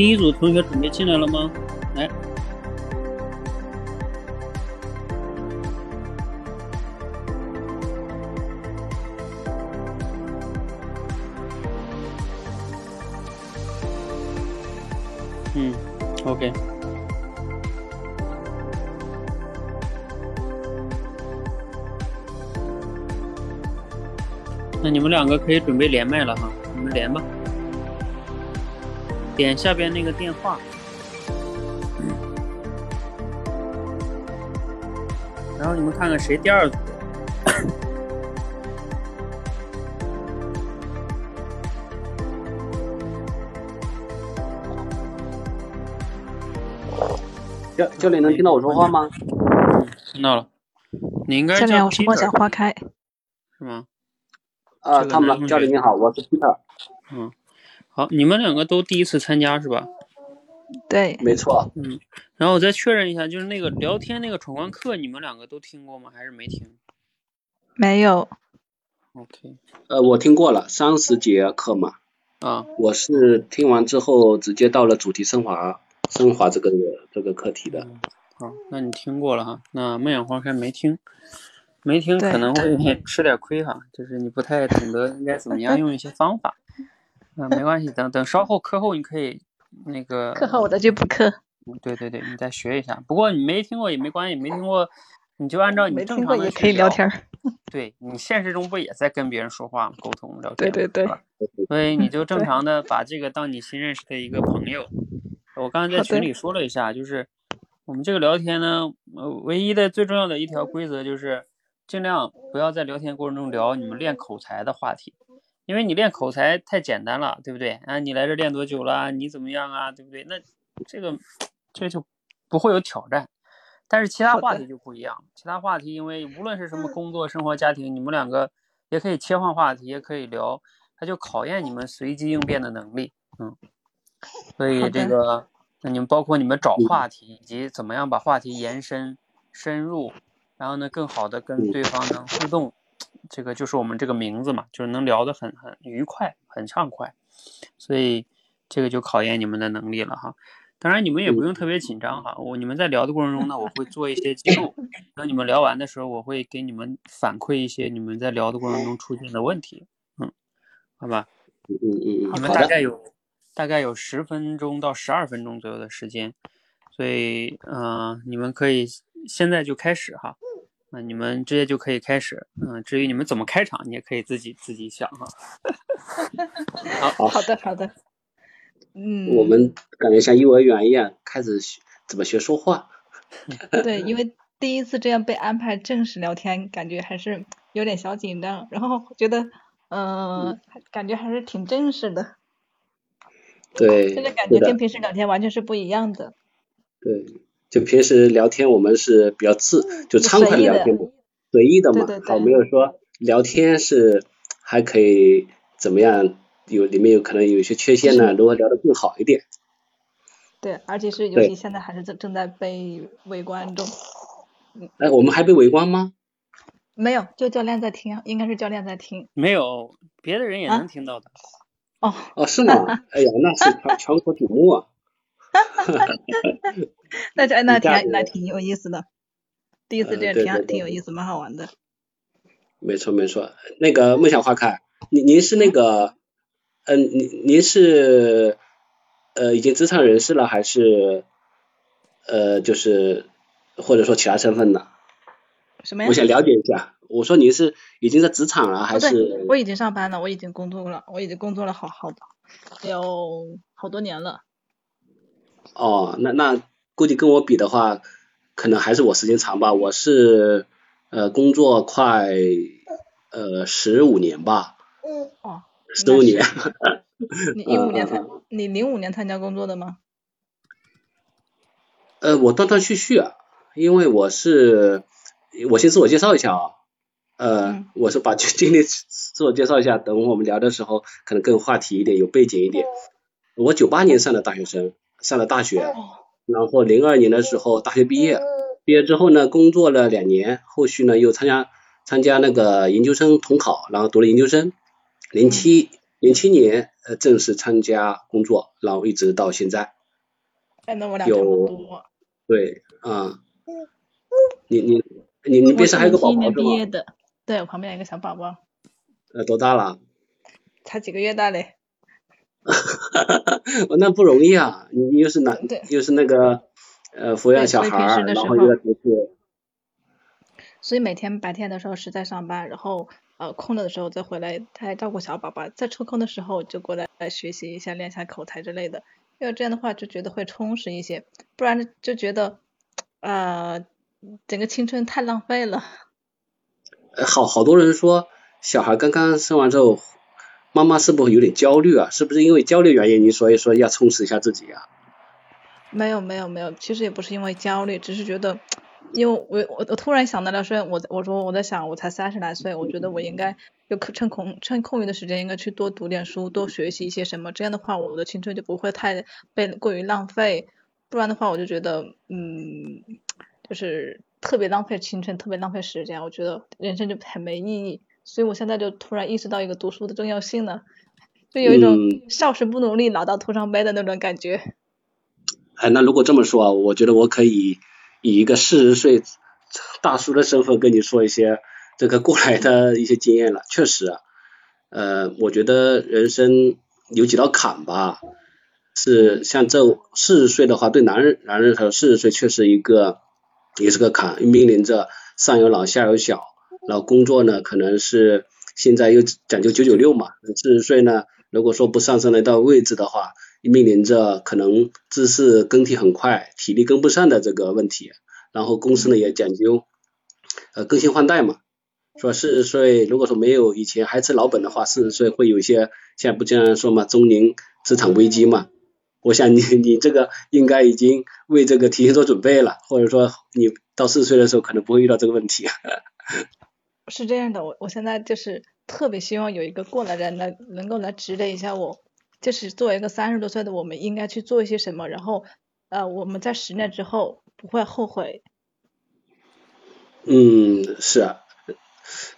第一组同学准备进来了吗？来，嗯，OK。那你们两个可以准备连麦了哈，你们连吧。点下边那个电话，然后你们看看谁第二组。教教练能听到我说话吗？听到了。你应该教练，我是梦想花开。是吗？啊，他们教练你好，我是 Peter。嗯。好，你们两个都第一次参加是吧？对，没错。嗯，然后我再确认一下，就是那个聊天那个闯关课，你们两个都听过吗？还是没听？没有。OK。呃，我听过了，三十节课嘛。啊。我是听完之后直接到了主题升华，升华这个这个课题的。好，那你听过了哈？那梦想花开没听，没听可能 会吃点亏哈，就是你不太懂得应该怎么样用一些方法。嗯，没关系，等等稍后课后你可以那个 课后我再去补课。对对对，你再学一下。不过你没听过也没关系，没听过你就按照你正常的也可以聊天。对你现实中不也在跟别人说话沟通聊天？对对对。所以你就正常的把这个当你新认识的一个朋友。我刚才在群里说了一下，就是我们这个聊天呢，呃，唯一的最重要的一条规则就是尽量不要在聊天过程中聊你们练口才的话题。因为你练口才太简单了，对不对啊？你来这练多久了？你怎么样啊？对不对？那这个这就不会有挑战。但是其他话题就不一样，其他话题因为无论是什么工作、生活、家庭，你们两个也可以切换话题，也可以聊，它就考验你们随机应变的能力。嗯，所以这个那你们包括你们找话题以及怎么样把话题延伸深入，然后呢更好的跟对方能互动。这个就是我们这个名字嘛，就是能聊得很很愉快，很畅快，所以这个就考验你们的能力了哈。当然你们也不用特别紧张哈，我你们在聊的过程中呢，我会做一些记录，等你们聊完的时候，我会给你们反馈一些你们在聊的过程中出现的问题，嗯，好吧，嗯嗯嗯，你们大概有大概有十分钟到十二分钟左右的时间，所以嗯，你们可以现在就开始哈。那你们直接就可以开始，嗯，至于你们怎么开场，你也可以自己自己想哈。好好的好的，嗯，我们感觉像幼儿园一样，开始学怎么学说话。对，因为第一次这样被安排正式聊天，感觉还是有点小紧张，然后觉得，嗯，感觉还是挺正式的。对。现在感觉跟平时聊天完全是不一样的。对。就平时聊天，我们是比较自，就畅快聊天，随意的嘛，好没有说聊天是还可以怎么样，有里面有可能有一些缺陷呢，如何聊得更好一点？对，而且是尤其现在还是正正在被围观中。哎，我们还被围观吗？没有，就教练在听，应该是教练在听。没有，别的人也能听到的。哦。哦，是吗？哎呀，那是全全国瞩目啊！哈哈哈！那这那挺那挺有意思的，第一次这样挺挺有意思，蛮好玩的。没错没错，那个梦想花开，您您是那个，嗯，您您是呃已经职场人士了，还是呃，就是或者说其他身份呢？什么呀？我想了解一下。我说您是已经在职场了还是？我已经上班了，我已经工作了，我已经工作了好好的，有好多年了。哦，那那估计跟我比的话，可能还是我时间长吧。我是呃工作快呃十五年吧。嗯。哦。十五年。你一五年参，你零五年参加工作的吗？呃，我断断续续啊，因为我是，我先自我介绍一下啊，呃，我是把经历 自我介绍一下，等我们聊的时候可能更话题一点，有背景一点。我九八年上的大学生，上了大学，然后零二年的时候大学毕业，毕业之后呢，工作了两年，后续呢又参加参加那个研究生统考，然后读了研究生，零七。零七年呃正式参加工作，然后一直到现在。有对啊，你你你你边上还有个宝宝是吗？对，我旁边有个小宝宝。呃，多大了？才几个月大嘞。哈哈哈！那不容易啊，你又是男，又是那个呃抚养小孩儿，然后又要读书。所以每天白天的时候是在上班，然后。呃，空了的时候再回来，他还照顾小宝宝，再抽空的时候就过来来学习一下，练一下口才之类的。因为这样的话就觉得会充实一些，不然就觉得呃整个青春太浪费了。好好多人说小孩刚刚生完之后，妈妈是不是有点焦虑啊？是不是因为焦虑原因，你所以说要充实一下自己啊？没有没有没有，其实也不是因为焦虑，只是觉得。因为我我我突然想到了，说我我说我在想，我才三十来岁，我觉得我应该就趁空趁空余的时间，应该去多读点书，多学习一些什么，这样的话，我的青春就不会太被过于浪费。不然的话，我就觉得，嗯，就是特别浪费青春，特别浪费时间，我觉得人生就很没意义。所以我现在就突然意识到一个读书的重要性了，就有一种少时不努力，老到徒伤悲的那种感觉。哎，那如果这么说啊，我觉得我可以。以一个四十岁大叔的身份跟你说一些这个过来的一些经验了，确实，呃，我觉得人生有几道坎吧，是像这四十岁的话，对男人男人来说，四十岁确实一个也是个坎，面临着上有老下有小，然然后工作呢可能是现在又讲究九九六嘛，四十岁呢如果说不上升了一道位置的话。面临着可能知识更替很快，体力跟不上的这个问题，然后公司呢也讲究呃更新换代嘛，说四十岁如果说没有以前还吃老本的话，四十岁会有一些现在不经常说嘛中年职场危机嘛，我想你你这个应该已经为这个提前做准备了，或者说你到四十岁的时候可能不会遇到这个问题。是这样的，我我现在就是特别希望有一个过来人来能够来指点一下我。就是作为一个三十多岁的，我们应该去做一些什么，然后呃，我们在十年之后不会后悔。嗯，是啊，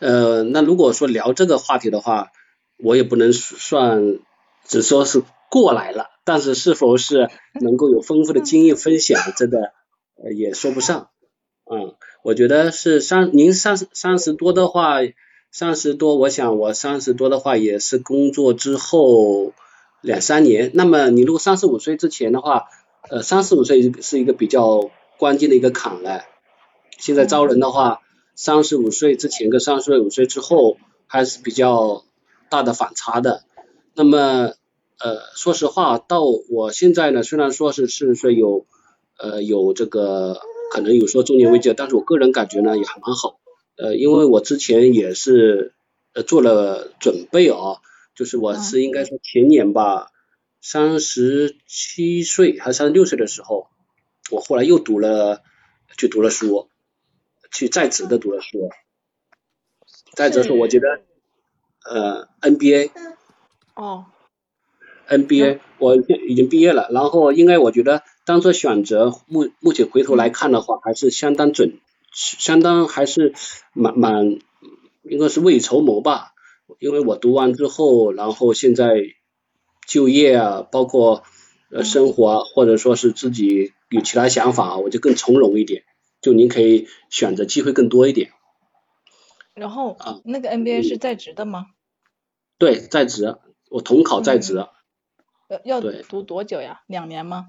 呃，那如果说聊这个话题的话，我也不能算只说是过来了，但是是否是能够有丰富的经验分享，真的也说不上。嗯，我觉得是三，您三三十多的话，三十多，我想我三十多的话也是工作之后。两三年，那么你如果三十五岁之前的话，呃，三十五岁是一个比较关键的一个坎了。现在招人的话，三十五岁之前跟三十五岁之后还是比较大的反差的。那么，呃，说实话，到我现在呢，虽然说是四十岁有，呃，有这个可能有说中年危机，但是我个人感觉呢也还蛮好。呃，因为我之前也是呃做了准备啊。就是我是应该说前年吧，三十七岁还是三十六岁的时候，我后来又读了，去读了书，去在职的读了书，在职时我觉得呃 NBA 哦，NBA 我已经毕业了，然后应该我觉得当做选择目目前回头来看的话，还是相当准，相当还是蛮蛮应该是未雨绸缪吧。因为我读完之后，然后现在就业啊，包括呃生活啊，或者说是自己有其他想法，我就更从容一点。就您可以选择机会更多一点。然后啊，那个 NBA 是在职的吗？对，在职，我统考在职。要要读多久呀？两年吗？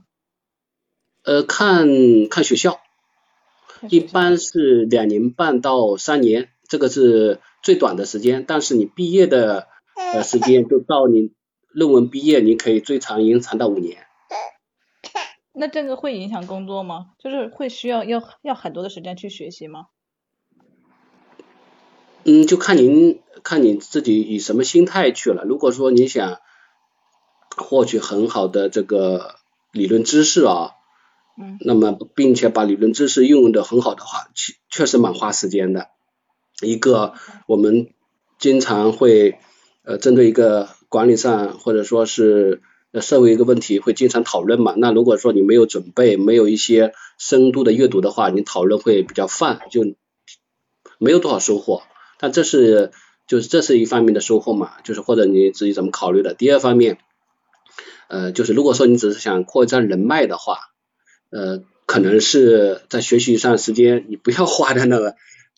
呃，看看学校，一般是两年半到三年，这个是最短的时间。但是你毕业的呃时间就到你论文毕业，你可以最长延长到五年。那这个会影响工作吗？就是会需要要要很多的时间去学习吗？嗯，就看您看你自己以什么心态去了。如果说你想获取很好的这个理论知识啊，那么并且把理论知识运用的很好的话，确确实蛮花时间的。一个我们经常会呃针对一个管理上或者说是。呃，社会一个问题会经常讨论嘛？那如果说你没有准备，没有一些深度的阅读的话，你讨论会比较泛，就没有多少收获。但这是就是这是一方面的收获嘛，就是或者你自己怎么考虑的。第二方面，呃，就是如果说你只是想扩展人脉的话，呃，可能是在学习上时间你不要花的那个，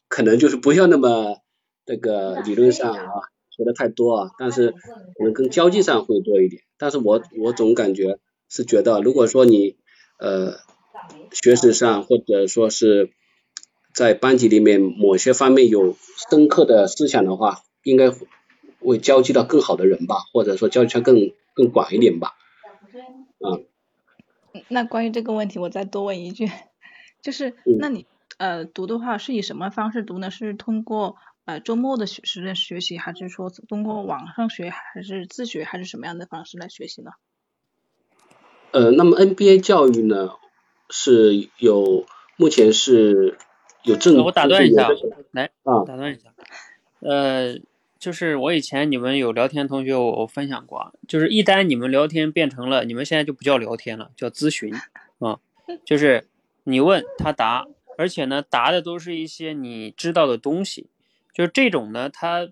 可能就是不要那么这个理论上啊。学的太多啊，但是可能跟交际上会多一点。但是我我总感觉是觉得，如果说你呃学识上或者说是在班级里面某些方面有深刻的思想的话，应该会交际到更好的人吧，或者说交际圈更更广一点吧。嗯。那关于这个问题，我再多问一句，就是那你呃读的话是以什么方式读呢？是通过？呃，周末的学时间学习，还是说通过网上学，还是自学，还是什么样的方式来学习呢？呃，那么 NBA 教育呢，是有目前是有正我打断一下，来，啊，打断一下，呃，就是我以前你们有聊天同学，我我分享过，就是一旦你们聊天变成了，你们现在就不叫聊天了，叫咨询啊，就是你问他答，而且呢，答的都是一些你知道的东西。就是这种呢，他，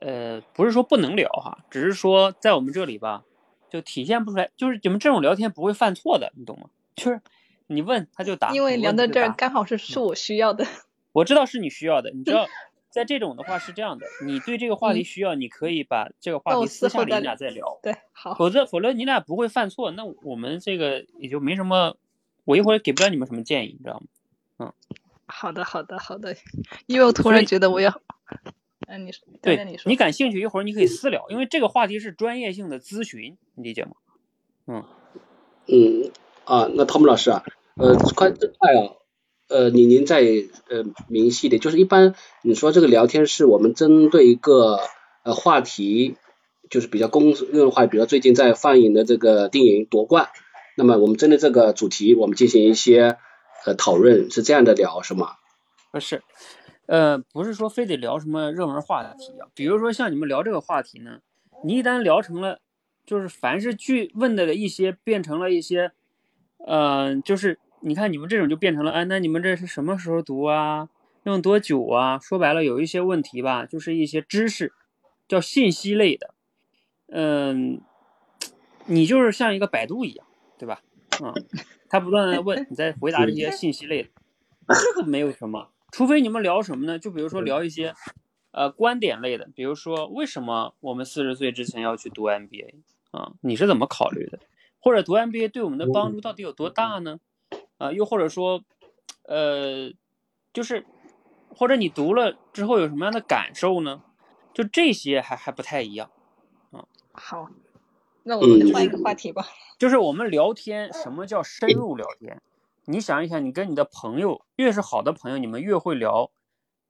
呃，不是说不能聊哈，只是说在我们这里吧，就体现不出来。就是你们这种聊天不会犯错的，你懂吗？就是你问他就答，因为聊到这儿刚好是是我需要的。我知道是你需要的，你知道，在这种的话是这样的，你对这个话题需要，你可以把这个话题私下里你俩再聊，对，好。否则否则你俩不会犯错，那我们这个也就没什么，我一会儿给不了你们什么建议，你知道吗？嗯。好的，好的，好的，因为我突然觉得我要，嗯，你说，对，你说，你感兴趣，一会儿你可以私聊，因为这个话题是专业性的咨询，你理解吗？嗯，嗯，啊，那汤姆老师啊，呃，快这块啊，呃，你您再呃明细点，就是一般你说这个聊天是我们针对一个呃话题，就是比较公用的话，比如最近在放映的这个电影夺冠，那么我们针对这个主题，我们进行一些。呃，讨论是这样的聊是吗？不是，呃，不是说非得聊什么热门话题啊。比如说像你们聊这个话题呢，你一旦聊成了，就是凡是去问的一些变成了一些，呃，就是你看你们这种就变成了，哎，那你们这是什么时候读啊？用多久啊？说白了有一些问题吧，就是一些知识，叫信息类的，嗯，你就是像一个百度一样，对吧？嗯。他不断的问你在回答这些信息类的，这个没有什么，除非你们聊什么呢？就比如说聊一些呃观点类的，比如说为什么我们四十岁之前要去读 MBA 啊？你是怎么考虑的？或者读 MBA 对我们的帮助到底有多大呢？啊，又或者说呃，就是或者你读了之后有什么样的感受呢？就这些还还不太一样啊。好，那我们换一个话题吧。就是我们聊天，什么叫深入聊天？你想一想，你跟你的朋友越是好的朋友，你们越会聊。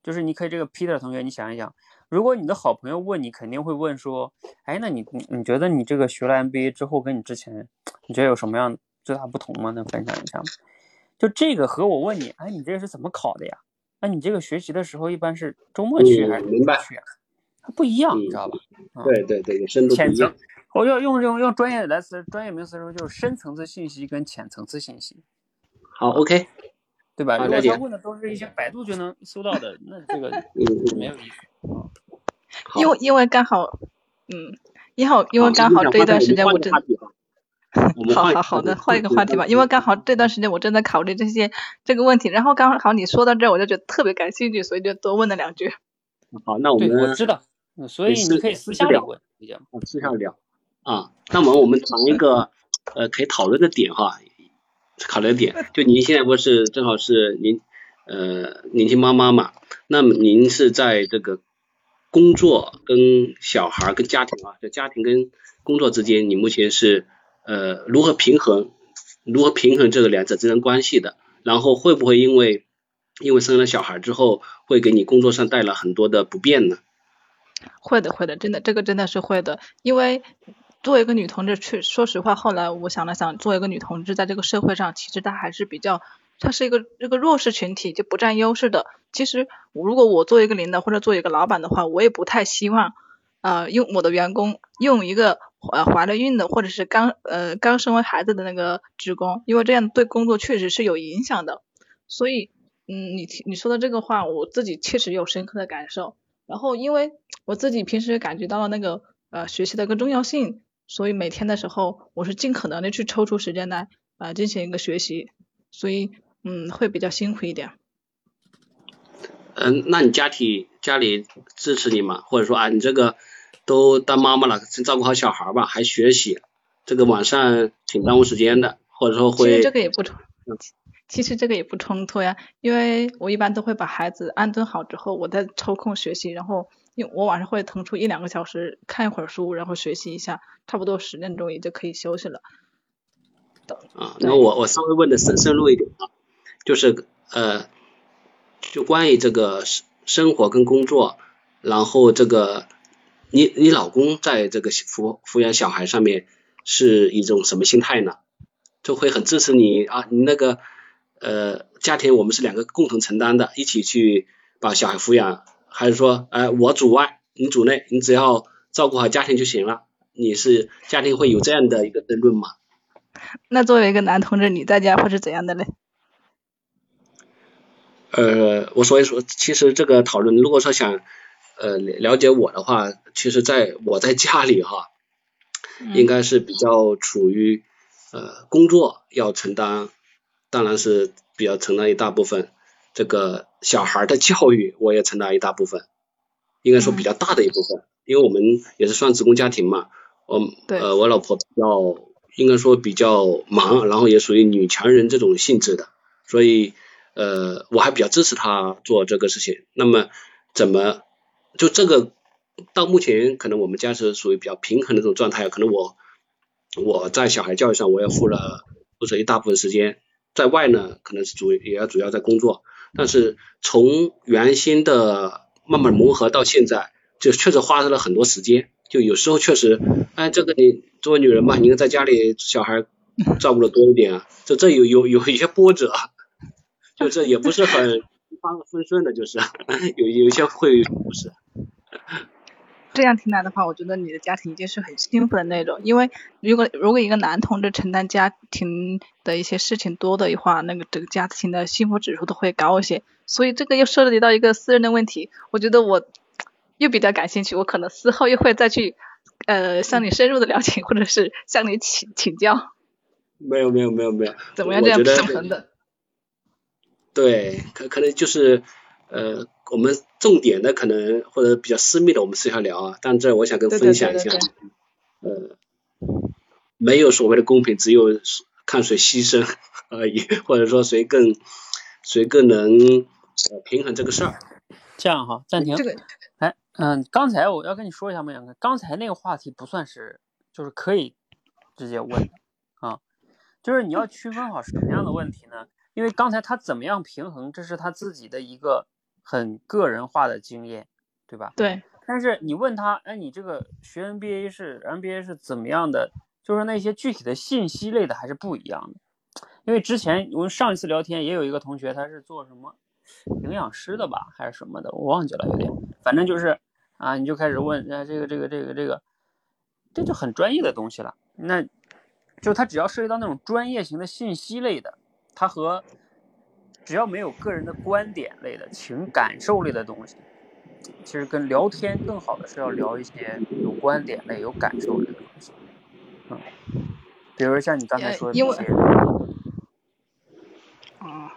就是你可以这个 Peter 同学，你想一想，如果你的好朋友问你，肯定会问说，哎，那你你你觉得你这个学了 MBA 之后，跟你之前你觉得有什么样最大不同吗？能分享一下吗？就这个和我问你，哎，你这个是怎么考的呀？那你这个学习的时候一般是周末去还是明白去啊？它不一样，你知道吧？对对对，深度不一样。我要用用用专业来词，专业名词说就是深层次信息跟浅层次信息。好，OK，对吧？如果他问的都是一些百度就能搜到的，那这个没有意思。因为因为刚好，嗯，你好，因为刚好这一段时间我正，好好好的，换一个话题吧。因为刚好这段时间我正在考虑这些这个问题，然后刚好你说到这儿，我就觉得特别感兴趣，所以就多问了两句。好，那我们我知道，所以你可以私下里问，私下聊。啊，那么我们谈一个呃可以讨论的点哈，考虑的点。就您现在不是正好是您呃年轻妈妈嘛？那么您是在这个工作跟小孩跟家庭啊，就家庭跟工作之间，你目前是呃如何平衡？如何平衡这个两者之间关系的？然后会不会因为因为生了小孩之后，会给你工作上带来很多的不便呢？会的，会的，真的，这个真的是会的。因为作为一个女同志，去说实话，后来我想了想，作为一个女同志，在这个社会上，其实她还是比较，她是一个这个弱势群体，就不占优势的。其实，如果我作为一个领导或者作为一个老板的话，我也不太希望呃用我的员工用一个。呃，怀了孕的或者是刚呃刚生完孩子的那个职工，因为这样对工作确实是有影响的。所以，嗯，你你说的这个话，我自己确实有深刻的感受。然后，因为我自己平时感觉到了那个呃学习的一个重要性，所以每天的时候，我是尽可能的去抽出时间来啊进行一个学习。所以，嗯，会比较辛苦一点。嗯，那你家庭家里支持你吗？或者说啊，你这个？都当妈妈了，先照顾好小孩吧，还学习，这个晚上挺耽误时间的，或者说会。其实这个也不冲，其实这个也不冲突呀，因为我一般都会把孩子安顿好之后，我再抽空学习，然后因我晚上会腾出一两个小时看一会儿书，然后学习一下，差不多十点钟也就可以休息了。啊，那我我稍微问的深深入一点啊，就是呃，就关于这个生生活跟工作，然后这个。你你老公在这个抚抚养小孩上面是一种什么心态呢？就会很支持你啊，你那个呃家庭我们是两个共同承担的，一起去把小孩抚养，还是说哎我主外你主内，你只要照顾好家庭就行了？你是家庭会有这样的一个争论吗？那作为一个男同志，你在家会是怎样的呢？呃，我所以说，其实这个讨论，如果说想。呃，了解我的话，其实在我在家里哈，应该是比较处于呃工作要承担，当然是比较承担一大部分。这个小孩的教育我也承担一大部分，应该说比较大的一部分，因为我们也是算职工家庭嘛。我呃我老婆比较应该说比较忙，然后也属于女强人这种性质的，所以呃我还比较支持她做这个事情。那么怎么？就这个到目前，可能我们家是属于比较平衡的这种状态。可能我我在小孩教育上，我也付了付出一大部分时间，在外呢，可能是主也要主要在工作。但是从原先的慢慢磨合到现在，就确实花了很多时间。就有时候确实，哎，这个你作为女人嘛，你在家里小孩照顾的多一点啊，这这有有有一些波折，就这也不是很。方分顺的，就是 有有一些会不是。这样听来的话，我觉得你的家庭一定是很幸福的那种。因为如果如果一个男同志承担家庭的一些事情多的话，那个整个家庭的幸福指数都会高一些。所以这个又涉及到一个私人的问题，我觉得我又比较感兴趣，我可能事后又会再去呃向你深入的了解，或者是向你请请教。没有没有没有没有。怎么样这样平衡的？对，可可能就是呃，我们重点的可能或者比较私密的，我们私下聊啊。但这我想跟分享一下，呃，没有所谓的公平，只有看谁牺牲而已，或者说谁更谁更能呃平衡这个事儿。这样哈，暂停。这个，哎，嗯，刚才我要跟你说一下，孟阳哥，刚才那个话题不算是，就是可以直接问的啊，就是你要区分好什么样的问题呢？因为刚才他怎么样平衡，这是他自己的一个很个人化的经验，对吧？对。但是你问他，哎，你这个学 NBA 是 NBA 是怎么样的？就是那些具体的信息类的还是不一样的。因为之前我们上一次聊天也有一个同学，他是做什么营养师的吧，还是什么的，我忘记了，有点。反正就是啊，你就开始问，哎，这个这个这个这个，这就很专业的东西了。那就他只要涉及到那种专业型的信息类的。他和只要没有个人的观点类的情感受类的东西，其实跟聊天更好的是要聊一些有观点类、有感受类的东西。嗯，比如像你刚才说的那些。啊，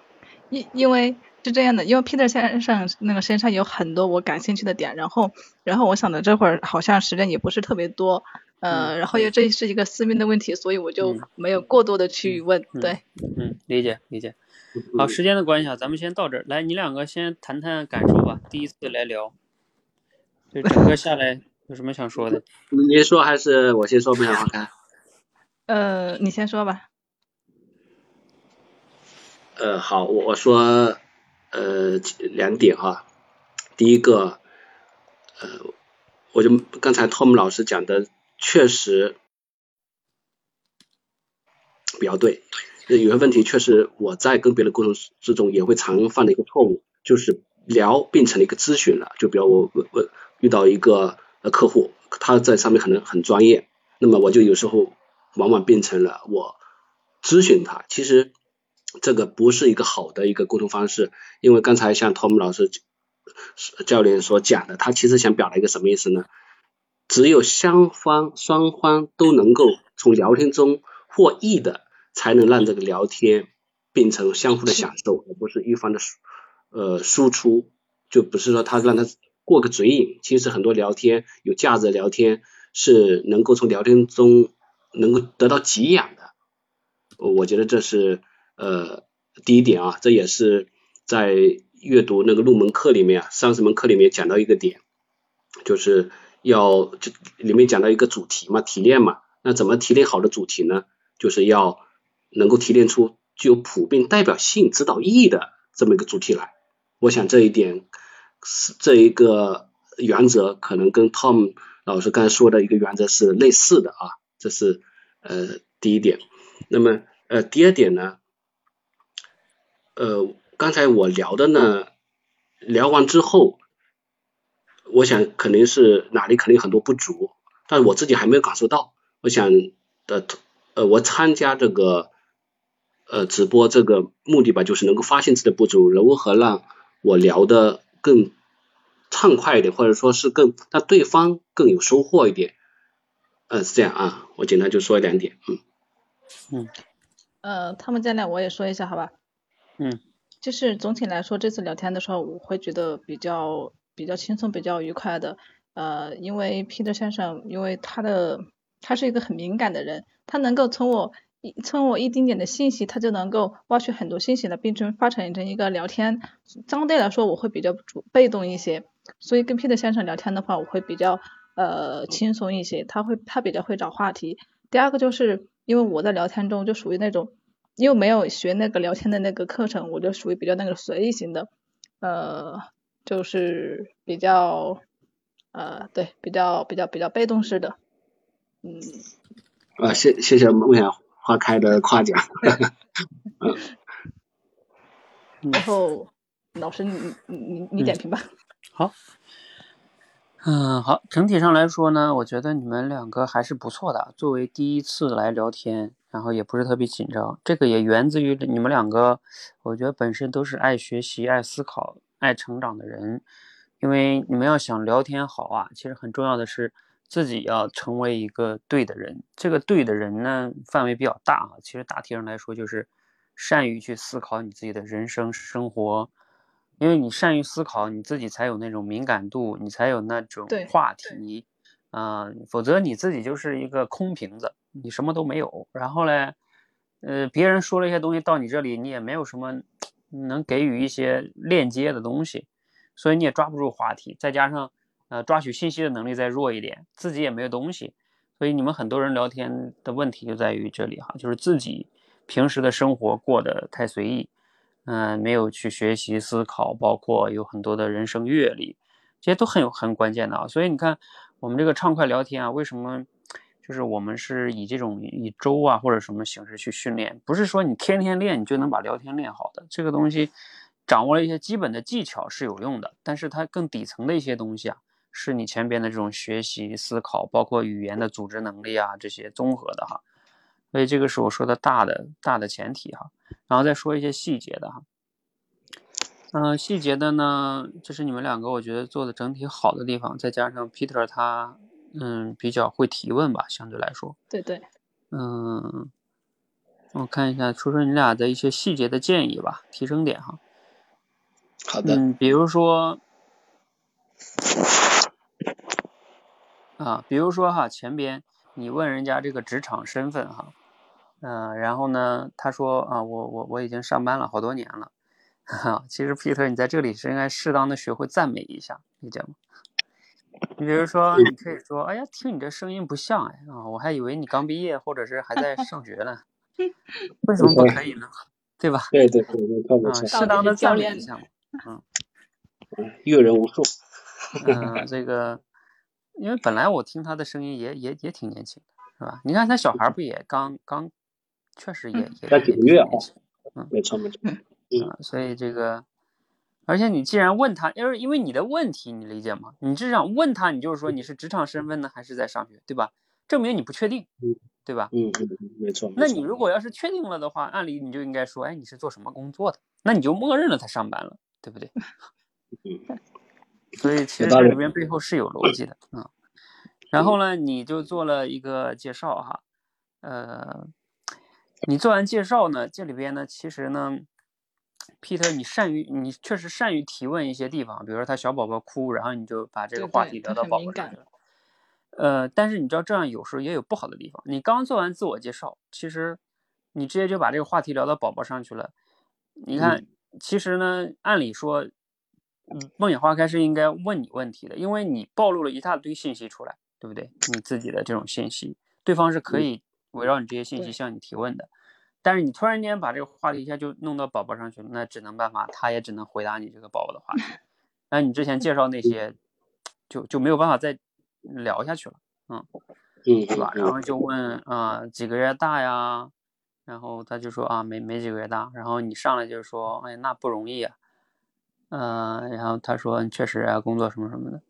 因因为是这样的，因为 Peter 先生那个身上有很多我感兴趣的点，然后然后我想的这会儿好像时间也不是特别多。呃，然后因为这是一个私密的问题，所以我就没有过多的去问。对，嗯，理解理解。好，时间的关系啊，咱们先到这儿。来，你两个先谈谈感受吧。第一次来聊，就整个下来有什么想说的？你说还是我先说？不想花开。呃，你先说吧。呃，好，我我说呃两点哈。第一个，呃，我就刚才 Tom 老师讲的确实比较对。有些问题确实我在跟别人沟通之中也会常犯的一个错误，就是聊变成了一个咨询了。就比如我我我遇到一个呃客户，他在上面可能很专业，那么我就有时候往往变成了我咨询他。其实这个不是一个好的一个沟通方式，因为刚才像 Tom 老师教练所讲的，他其实想表达一个什么意思呢？只有双方双方都能够从聊天中获益的。才能让这个聊天变成相互的享受，而不是一方的输呃输出，就不是说他让他过个嘴瘾。其实很多聊天有价值的聊天是能够从聊天中能够得到给养的。我觉得这是呃第一点啊，这也是在阅读那个入门课里面啊，三十门课里面讲到一个点，就是要就里面讲到一个主题嘛，提炼嘛。那怎么提炼好的主题呢？就是要能够提炼出具有普遍代表性、指导意义的这么一个主题来，我想这一点是这一个原则可能跟 Tom 老师刚才说的一个原则是类似的啊，这是呃第一点。那么呃第二点呢，呃刚才我聊的呢，聊完之后，我想肯定是哪里肯定很多不足，但是我自己还没有感受到，我想的呃我参加这个。呃，直播这个目的吧，就是能够发现自己的不足，如何让我聊的更畅快一点，或者说是更让对方更有收获一点。呃，是这样啊，我简单就说两点，嗯。嗯。呃，他们将来我也说一下，好吧？嗯。就是总体来说，这次聊天的时候，我会觉得比较比较轻松，比较愉快的。呃，因为 Peter 先生，因为他的他是一个很敏感的人，他能够从我一。从我一丁点的信息，他就能够挖取很多信息来，并成发展成一个聊天。相对来说，我会比较主被动一些，所以跟 Peter 先生聊天的话，我会比较呃轻松一些。他会他比较会找话题。第二个就是因为我在聊天中就属于那种，因为没有学那个聊天的那个课程，我就属于比较那个随意型的，呃，就是比较呃对比较比较比较被动式的，嗯。啊，谢谢谢梦想。花开的夸奖，然后老师你你你你点评吧。好，嗯好，整体上来说呢，我觉得你们两个还是不错的。作为第一次来聊天，然后也不是特别紧张，这个也源自于你们两个，我觉得本身都是爱学习、爱思考、爱成长的人。因为你们要想聊天好啊，其实很重要的是。自己要成为一个对的人，这个对的人呢，范围比较大啊。其实大体上来说，就是善于去思考你自己的人生生活，因为你善于思考，你自己才有那种敏感度，你才有那种话题啊。否则你自己就是一个空瓶子，你什么都没有。然后嘞，呃，别人说了一些东西到你这里，你也没有什么能给予一些链接的东西，所以你也抓不住话题。再加上。呃，抓取信息的能力再弱一点，自己也没有东西，所以你们很多人聊天的问题就在于这里哈，就是自己平时的生活过得太随意，嗯，没有去学习思考，包括有很多的人生阅历，这些都很有很关键的啊。所以你看，我们这个畅快聊天啊，为什么就是我们是以这种以周啊或者什么形式去训练，不是说你天天练你就能把聊天练好的，这个东西掌握了一些基本的技巧是有用的，但是它更底层的一些东西啊。是你前边的这种学习思考，包括语言的组织能力啊，这些综合的哈，所以这个是我说的大的大的前提哈，然后再说一些细节的哈，嗯，细节的呢，这是你们两个我觉得做的整体好的地方，再加上 Peter 他嗯比较会提问吧，相对来说，对对，嗯，我看一下，说说你俩的一些细节的建议吧，提升点哈，好的，嗯，比如说。啊，比如说哈，前边你问人家这个职场身份哈，嗯，然后呢，他说啊，我我我已经上班了好多年了，哈，其实 Peter 你在这里是应该适当的学会赞美一下，理解吗？你比如说，你可以说，哎呀，听你这声音不像哎啊，我还以为你刚毕业或者是还在上学呢，为什么不可以呢？对吧？对对对对，啊，适当的赞美一下嘛，嗯，阅人无数。嗯，这个，因为本来我听他的声音也也也挺年轻的，是吧？你看他小孩不也刚刚，确实也也才几个月啊，嗯，没错没错，嗯，所以这个。而且你既然问他，因为因为你的问题，你理解吗？你是想问他，你就是说你是职场身份呢，还是在上学，对吧？证明你不确定，对吧？嗯嗯，没错。那你如果要是确定了的话，按理你就应该说，哎，你是做什么工作的？那你就默认了他上班了，对不对？嗯。所以其实这里边背后是有逻辑的啊。然后呢，你就做了一个介绍哈，呃，你做完介绍呢，这里边呢，其实呢。Peter，你善于你确实善于提问一些地方，比如说他小宝宝哭，然后你就把这个话题聊到宝宝上去了。呃，但是你知道这样有时候也有不好的地方。你刚做完自我介绍，其实你直接就把这个话题聊到宝宝上去了。你看，其实呢，按理说，嗯，梦野花开是应该问你问题的，因为你暴露了一大堆信息出来，对不对？你自己的这种信息，对方是可以围绕你这些信息向你提问的。但是你突然间把这个话题一下就弄到宝宝上去了，那只能办法，他也只能回答你这个宝宝的话题。那你之前介绍那些，就就没有办法再聊下去了，嗯，对吧？然后就问啊几个月大呀？然后他就说啊没没几个月大。然后你上来就说哎那不容易啊，嗯，然后他说确实啊工作什么什么的，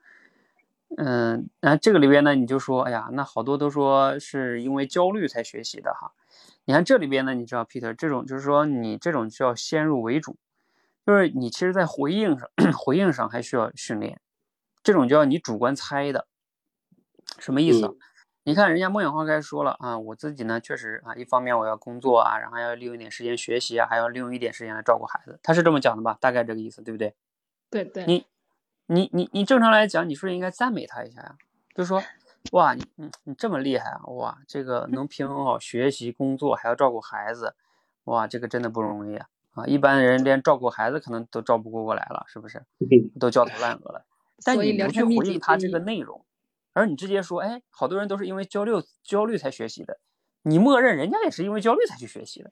嗯，那这个里边呢你就说哎呀那好多都说是因为焦虑才学习的哈。你看这里边呢，你知道，Peter 这种就是说你这种叫先入为主，就是你其实在回应上 回应上还需要训练，这种叫你主观猜的，什么意思？你看人家梦想花开说了啊，我自己呢确实啊，一方面我要工作啊，然后要利用一点时间学习啊，还要利用一点时间来照顾孩子，他是这么讲的吧？大概这个意思，对不对？对对。你你你你正常来讲，你是不是应该赞美他一下呀？就是说。哇，你你你这么厉害啊！哇，这个能平衡 好学习、工作，还要照顾孩子，哇，这个真的不容易啊！啊，一般人连照顾孩子可能都照顾不过来了，是不是？都焦头烂额了。但你不去回应他这个内容，而你直接说，哎，好多人都是因为焦虑焦虑才学习的，你默认人家也是因为焦虑才去学习的，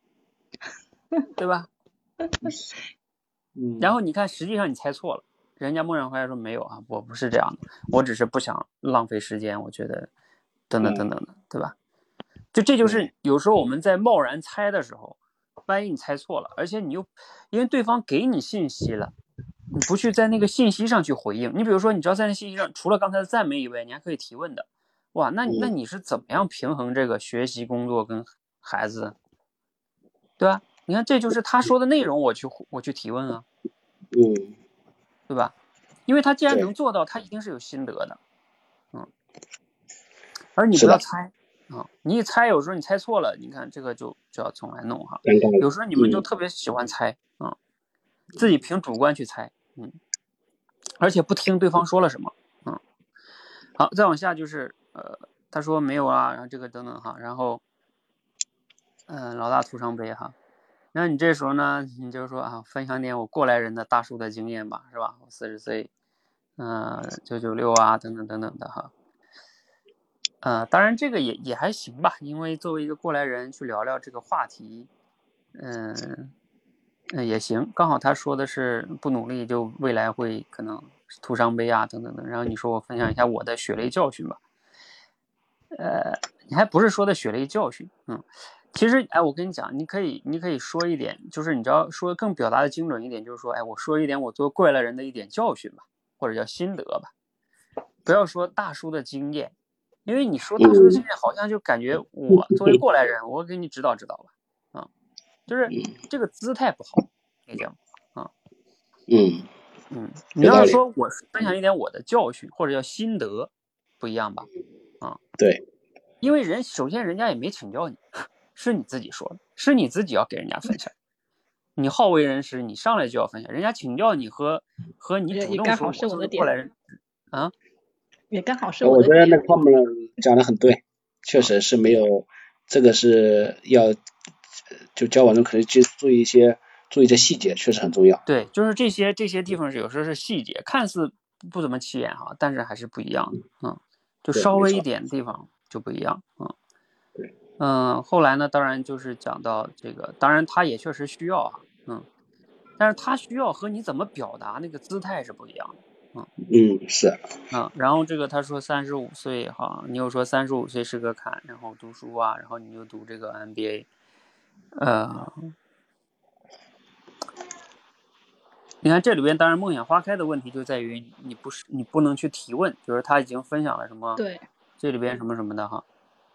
对吧？嗯。然后你看，实际上你猜错了。人家默认回来说没有啊，我不是这样的，我只是不想浪费时间，我觉得等等等等的，对吧？就这就是有时候我们在贸然猜的时候，万一你猜错了，而且你又因为对方给你信息了，你不去在那个信息上去回应，你比如说，你知道在那信息上，除了刚才的赞美以外，你还可以提问的，哇，那那你是怎么样平衡这个学习、工作跟孩子，对吧？你看，这就是他说的内容，我去我去提问啊，嗯。对吧？因为他既然能做到，他一定是有心得的，嗯。而你不要猜啊，你一猜，有时候你猜错了，你看这个就就要重来弄哈。有时候你们就特别喜欢猜啊，自己凭主观去猜，嗯，而且不听对方说了什么，嗯。好，再往下就是呃，他说没有啊，然后这个等等哈，然后嗯，老大徒伤悲哈。那你这时候呢，你就说啊，分享点我过来人的大叔的经验吧，是吧？我四十岁，嗯，九九六啊，等等等等的哈。呃，当然这个也也还行吧，因为作为一个过来人去聊聊这个话题，嗯，嗯也行。刚好他说的是不努力就未来会可能徒伤悲啊，等等等。然后你说我分享一下我的血泪教训吧，呃，你还不是说的血泪教训，嗯。其实，哎，我跟你讲，你可以，你可以说一点，就是你知道说更表达的精准一点，就是说，哎，我说一点我做过来人的一点教训吧，或者叫心得吧，不要说大叔的经验，因为你说大叔的经验，好像就感觉我作为过来人，我给你指导指导吧，啊，就是这个姿态不好，理解吗？啊，嗯嗯，你要是说我分享一点我的教训或者叫心得，不一样吧？啊，对，因为人首先人家也没请教你。是你自己说的，是你自己要给人家分享。你好为人师，你上来就要分享，人家请教你和和你主动说过来人啊，也刚好是我我觉得那他们讲的很对，确实是没有，这个是要就交往中可能去注意一些注意一些细节，确实很重要。对，就是这些这些地方是有时候是细节，看似不怎么起眼哈，但是还是不一样的，嗯，就稍微一。点地方就不一样，嗯。对。嗯，后来呢，当然就是讲到这个，当然他也确实需要啊，嗯，但是他需要和你怎么表达那个姿态是不一样的。嗯嗯是嗯，然后这个他说三十五岁哈，你又说三十五岁是个坎，然后读书啊，然后你又读这个 MBA，呃，你看这里边当然梦想花开的问题就在于你不是你不能去提问，就是他已经分享了什么对这里边什么什么的哈，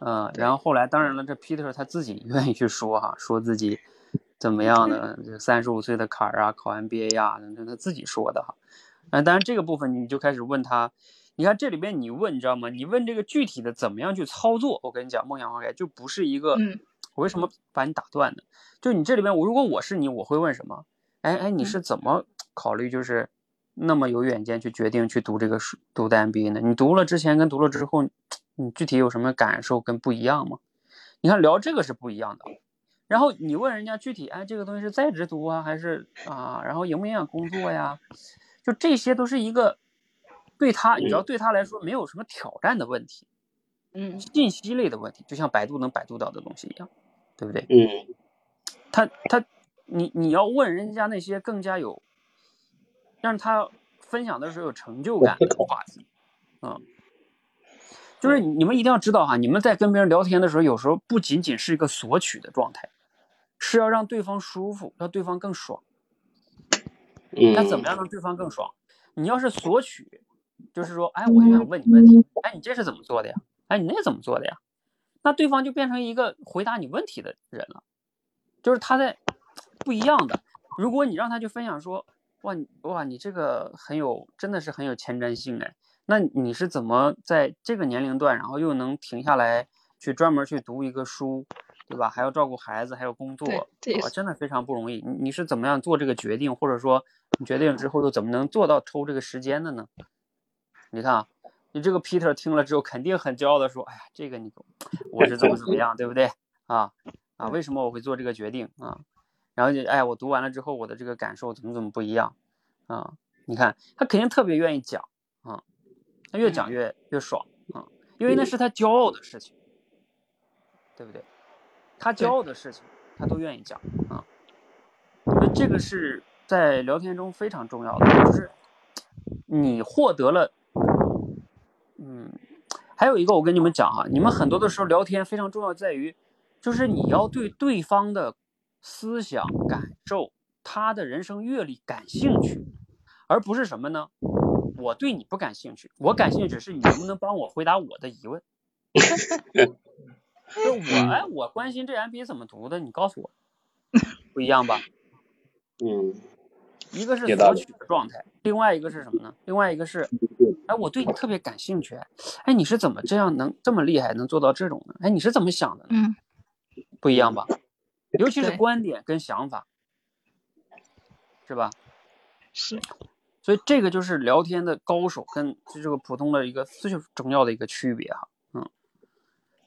嗯，然后后来当然了这 Peter 他自己愿意去说哈，说自己怎么样的这三十五岁的坎儿啊，考 MBA 呀，那他自己说的哈。啊，当然这个部分你就开始问他，你看这里边你问，你知道吗？你问这个具体的怎么样去操作？我跟你讲，梦想花开就不是一个，我为什么把你打断呢？就你这里边，我如果我是你，我会问什么？哎哎，你是怎么考虑，就是那么有远见去决定去读这个书，读的 MBA 呢？你读了之前跟读了之后，你具体有什么感受跟不一样吗？你看聊这个是不一样的。然后你问人家具体，哎，这个东西是在职读啊，还是啊？然后影不影响工作呀？就这些都是一个对他，你知道，对他来说没有什么挑战的问题，嗯，信息类的问题，就像百度能百度到的东西一样，对不对？嗯，他他，你你要问人家那些更加有让他分享的时候有成就感的话题，嗯，就是你们一定要知道哈，你们在跟别人聊天的时候，有时候不仅仅是一个索取的状态，是要让对方舒服，让对方更爽。那怎么样让对方更爽？你要是索取，就是说，哎，我就想问你问题，哎，你这是怎么做的呀？哎，你那怎么做的呀？那对方就变成一个回答你问题的人了，就是他在不一样的。如果你让他去分享说，哇，哇，你这个很有，真的是很有前瞻性哎，那你是怎么在这个年龄段，然后又能停下来去专门去读一个书？对吧？还要照顾孩子，还有工作，哇，真的非常不容易。你你是怎么样做这个决定，或者说你决定之后又怎么能做到抽这个时间的呢？你看啊，你这个 Peter 听了之后肯定很骄傲的说：“哎呀，这个你我是怎么怎么样，对不对？啊啊，为什么我会做这个决定啊？然后就哎，我读完了之后，我的这个感受怎么怎么不一样啊？你看他肯定特别愿意讲啊，他越讲越越爽啊，因为那是他骄傲的事情，对不对？”他骄傲的事情，他都愿意讲啊。那这个是在聊天中非常重要的，就是你获得了，嗯，还有一个我跟你们讲啊，你们很多的时候聊天非常重要在于，就是你要对对方的思想感受、他的人生阅历感兴趣，而不是什么呢？我对你不感兴趣，我感兴趣只是你能不能帮我回答我的疑问。就我哎，我关心这 MBA 怎么读的，你告诉我，不一样吧？嗯，一个是索取的状态，另外一个是什么呢？另外一个是，哎，我对你特别感兴趣，哎，你是怎么这样能这么厉害，能做到这种呢？哎，你是怎么想的呢？嗯，不一样吧？尤其是观点跟想法，是吧？是，所以这个就是聊天的高手跟这个普通的一个最重要的一个区别哈。嗯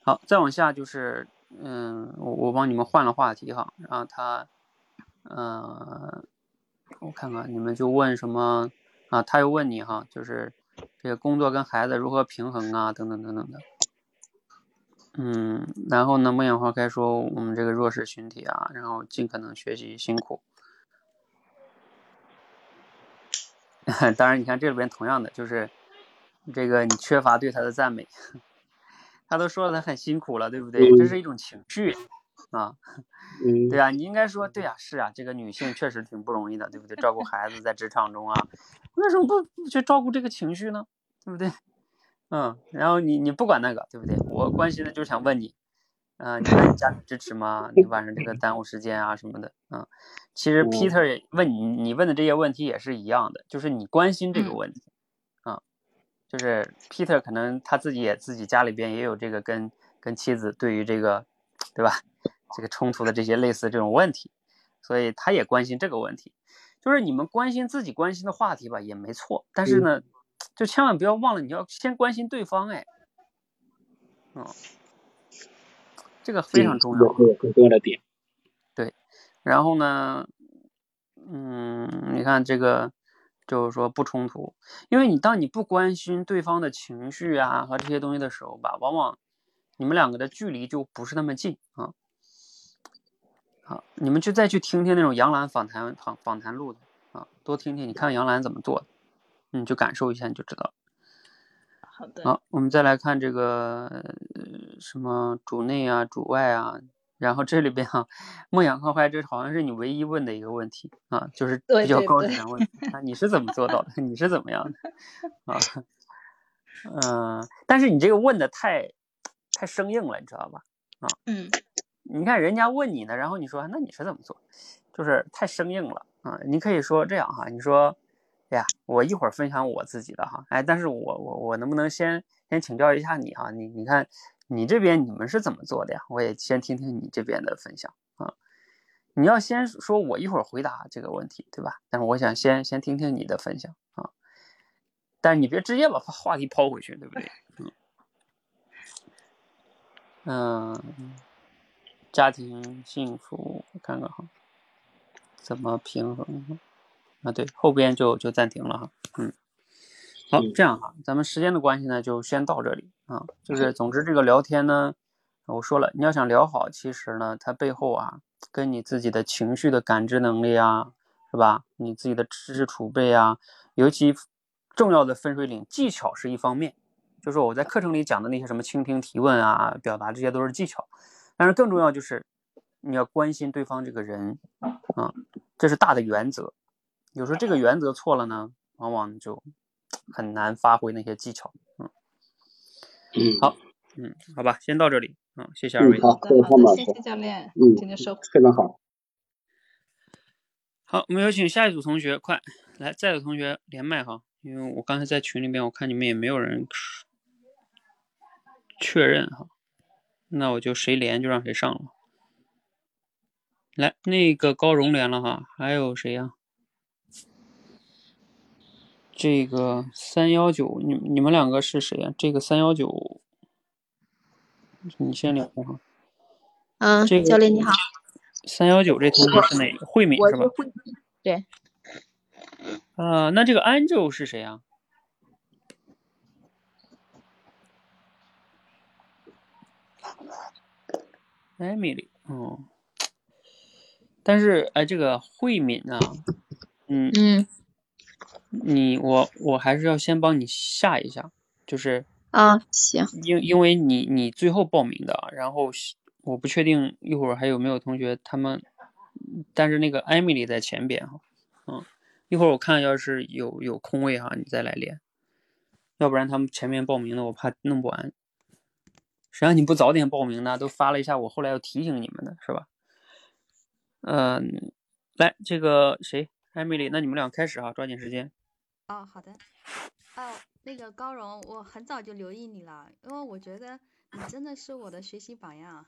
好，再往下就是，嗯，我我帮你们换了话题哈，然后他，呃，我看看你们就问什么啊？他又问你哈，就是这个工作跟孩子如何平衡啊，等等等等的。嗯，然后呢，梦魇花开说我们这个弱势群体啊，然后尽可能学习辛苦。当然，你看这里边同样的就是这个你缺乏对他的赞美。他都说了，他很辛苦了，对不对？这是一种情绪啊，对啊，你应该说，对啊，是啊，这个女性确实挺不容易的，对不对？照顾孩子，在职场中啊，为什么不不去照顾这个情绪呢？对不对？嗯，然后你你不管那个，对不对？我关心的就是想问你，嗯，你家里支持吗？你晚上这个耽误时间啊什么的，嗯，其实 Peter 问你，你问的这些问题也是一样的，就是你关心这个问题。嗯就是 Peter 可能他自己也自己家里边也有这个跟跟妻子对于这个，对吧？这个冲突的这些类似这种问题，所以他也关心这个问题。就是你们关心自己关心的话题吧，也没错。但是呢，就千万不要忘了你要先关心对方，哎，嗯，这个非常重要，很重要的点。对，然后呢，嗯，你看这个就是说不冲突，因为你当你不关心对方的情绪啊和这些东西的时候吧，往往你们两个的距离就不是那么近啊。好，你们就再去听听那种杨澜访谈访访谈录的啊，多听听，你看杨澜怎么做的，你就感受一下，你就知道。好的。好，我们再来看这个什么主内啊、主外啊，然后这里边啊，梦想靠坏，这好像是你唯一问的一个问题啊，就是比较高质量问题啊，你是怎么做到的？你是怎么样的？啊，嗯，但是你这个问的太太生硬了，你知道吧？啊，嗯。你看人家问你呢，然后你说那你是怎么做？就是太生硬了啊！你可以说这样哈，你说，哎呀，我一会儿分享我自己的哈，哎，但是我我我能不能先先请教一下你哈？你你看你这边你们是怎么做的呀？我也先听听你这边的分享啊。你要先说我一会儿回答这个问题，对吧？但是我想先先听听你的分享啊。但是你别直接把话题抛回去，对不对？嗯嗯。家庭幸福，我看看哈，怎么平衡啊？对，后边就就暂停了哈。嗯，好，这样哈，咱们时间的关系呢，就先到这里啊。就是总之这个聊天呢，我说了，你要想聊好，其实呢，它背后啊，跟你自己的情绪的感知能力啊，是吧？你自己的知识储备啊，尤其重要的分水岭，技巧是一方面，就是我在课程里讲的那些什么倾听、提问啊、表达，这些都是技巧。但是更重要就是你要关心对方这个人啊，这是大的原则。有时候这个原则错了呢，往往就很难发挥那些技巧。嗯嗯，好，嗯，好吧，先到这里。嗯，谢谢二位。好，谢谢教练。嗯，今天收获非常好。好，我们有请下一组同学，快来，在的同学连麦哈，因为我刚才在群里面，我看你们也没有人确认哈。那我就谁连就让谁上了。来，那个高荣连了哈，还有谁呀？这个三幺九，你你们两个是谁呀？这个三幺九，你先聊哈。嗯，教练你好。三幺九这同学是哪个？慧敏是吧？对。呃，那这个 Angel 是谁呀？Emily，哦，但是哎，这个慧敏啊，嗯嗯，你我我还是要先帮你下一下，就是啊行，因因为你你最后报名的，然后我不确定一会儿还有没有同学他们，但是那个 Emily 在前边哈，嗯，一会儿我看要是有有空位哈，你再来练，要不然他们前面报名的我怕弄不完。谁让你不早点报名呢？都发了一下，我后来要提醒你们的是吧？嗯，来，这个谁，艾米丽，那你们俩开始哈，抓紧时间。哦，好的。哦，那个高荣，我很早就留意你了，因为我觉得你真的是我的学习榜样。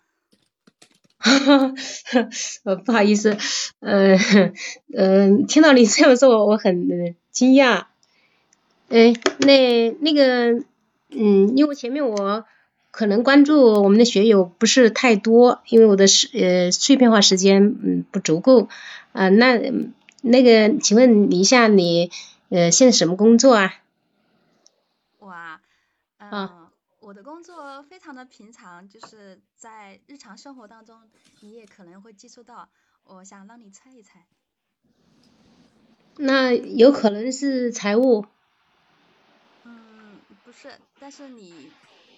哈哈，呃，不好意思，呃，嗯，听到你这样说，我很惊讶。哎，那那个，嗯，因为前面我。可能关注我们的学友不是太多，因为我的时呃碎片化时间嗯不足够啊。那那个，请问一下你呃现在什么工作啊？我啊，嗯，我的工作非常的平常，就是在日常生活当中你也可能会接触到。我想让你猜一猜。那有可能是财务？嗯，不是，但是你。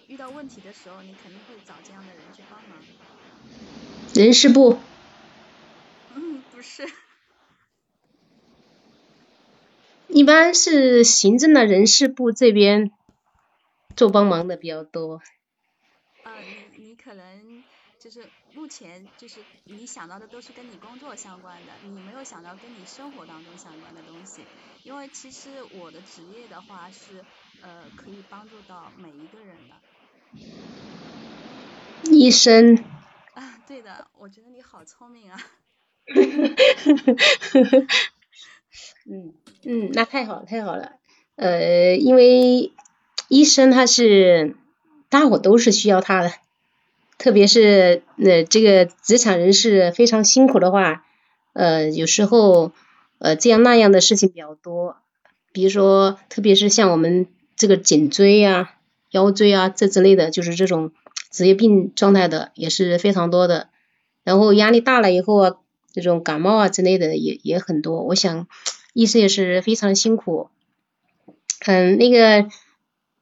遇到问题的时候，你肯定会找这样的人去帮忙。人事部。嗯，不是。一般是行政的人事部这边做帮忙的比较多。啊，你你可能就是目前就是你想到的都是跟你工作相关的，你没有想到跟你生活当中相关的东西。因为其实我的职业的话是呃可以帮助到每一个人的。医生。啊，对的，我觉得你好聪明啊。嗯嗯，那太好太好了，呃，因为医生他是大伙都是需要他的，特别是呃这个职场人士非常辛苦的话，呃有时候呃这样那样的事情比较多，比如说特别是像我们这个颈椎啊、腰椎啊这之类的，就是这种职业病状态的也是非常多的。然后压力大了以后啊，这种感冒啊之类的也也很多。我想医生也是非常辛苦。嗯，那个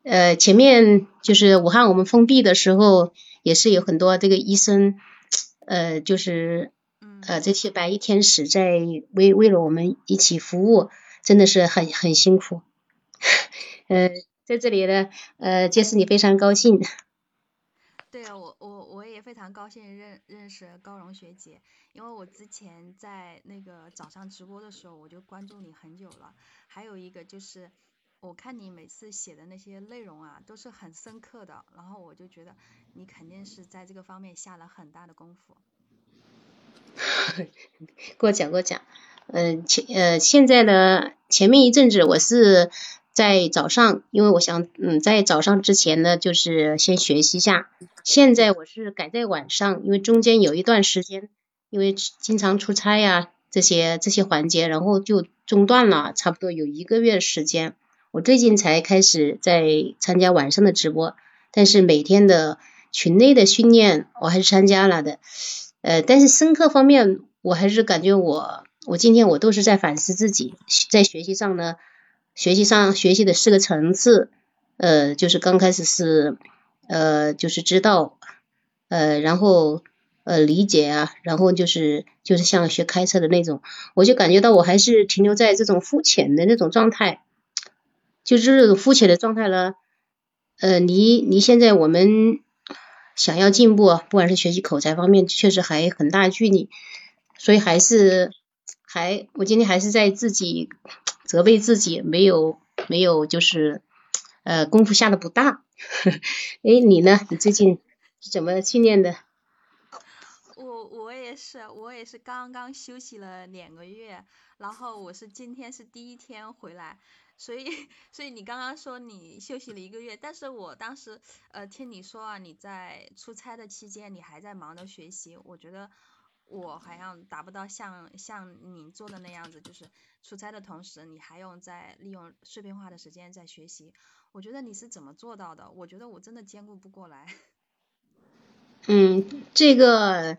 呃前面就是武汉我们封闭的时候，也是有很多这个医生呃就是呃这些白衣天使在为为了我们一起服务，真的是很很辛苦。呃，在这里呢，呃，杰斯你非常高兴。非常高兴认认识高荣学姐，因为我之前在那个早上直播的时候，我就关注你很久了。还有一个就是，我看你每次写的那些内容啊，都是很深刻的，然后我就觉得你肯定是在这个方面下了很大的功夫。给我讲，给我讲。嗯，前呃现在呢，前面一阵子我是。在早上，因为我想，嗯，在早上之前呢，就是先学习一下。现在我是改在晚上，因为中间有一段时间，因为经常出差呀，这些这些环节，然后就中断了，差不多有一个月时间。我最近才开始在参加晚上的直播，但是每天的群内的训练我还是参加了的。呃，但是深刻方面，我还是感觉我，我今天我都是在反思自己，在学习上呢。学习上学习的四个层次，呃，就是刚开始是呃，就是知道，呃，然后呃理解啊，然后就是就是像学开车的那种，我就感觉到我还是停留在这种肤浅的那种状态，就是这种肤浅的状态呢，呃，离离现在我们想要进步，不管是学习口才方面，确实还很大距离，所以还是还我今天还是在自己。责备自己没有没有就是呃功夫下的不大，哎你呢？你最近是怎么训练的？我我也是我也是刚刚休息了两个月，然后我是今天是第一天回来，所以所以你刚刚说你休息了一个月，但是我当时呃听你说啊你在出差的期间你还在忙着学习，我觉得。我好像达不到像像你做的那样子，就是出差的同时，你还用在利用碎片化的时间在学习。我觉得你是怎么做到的？我觉得我真的兼顾不过来。嗯，这个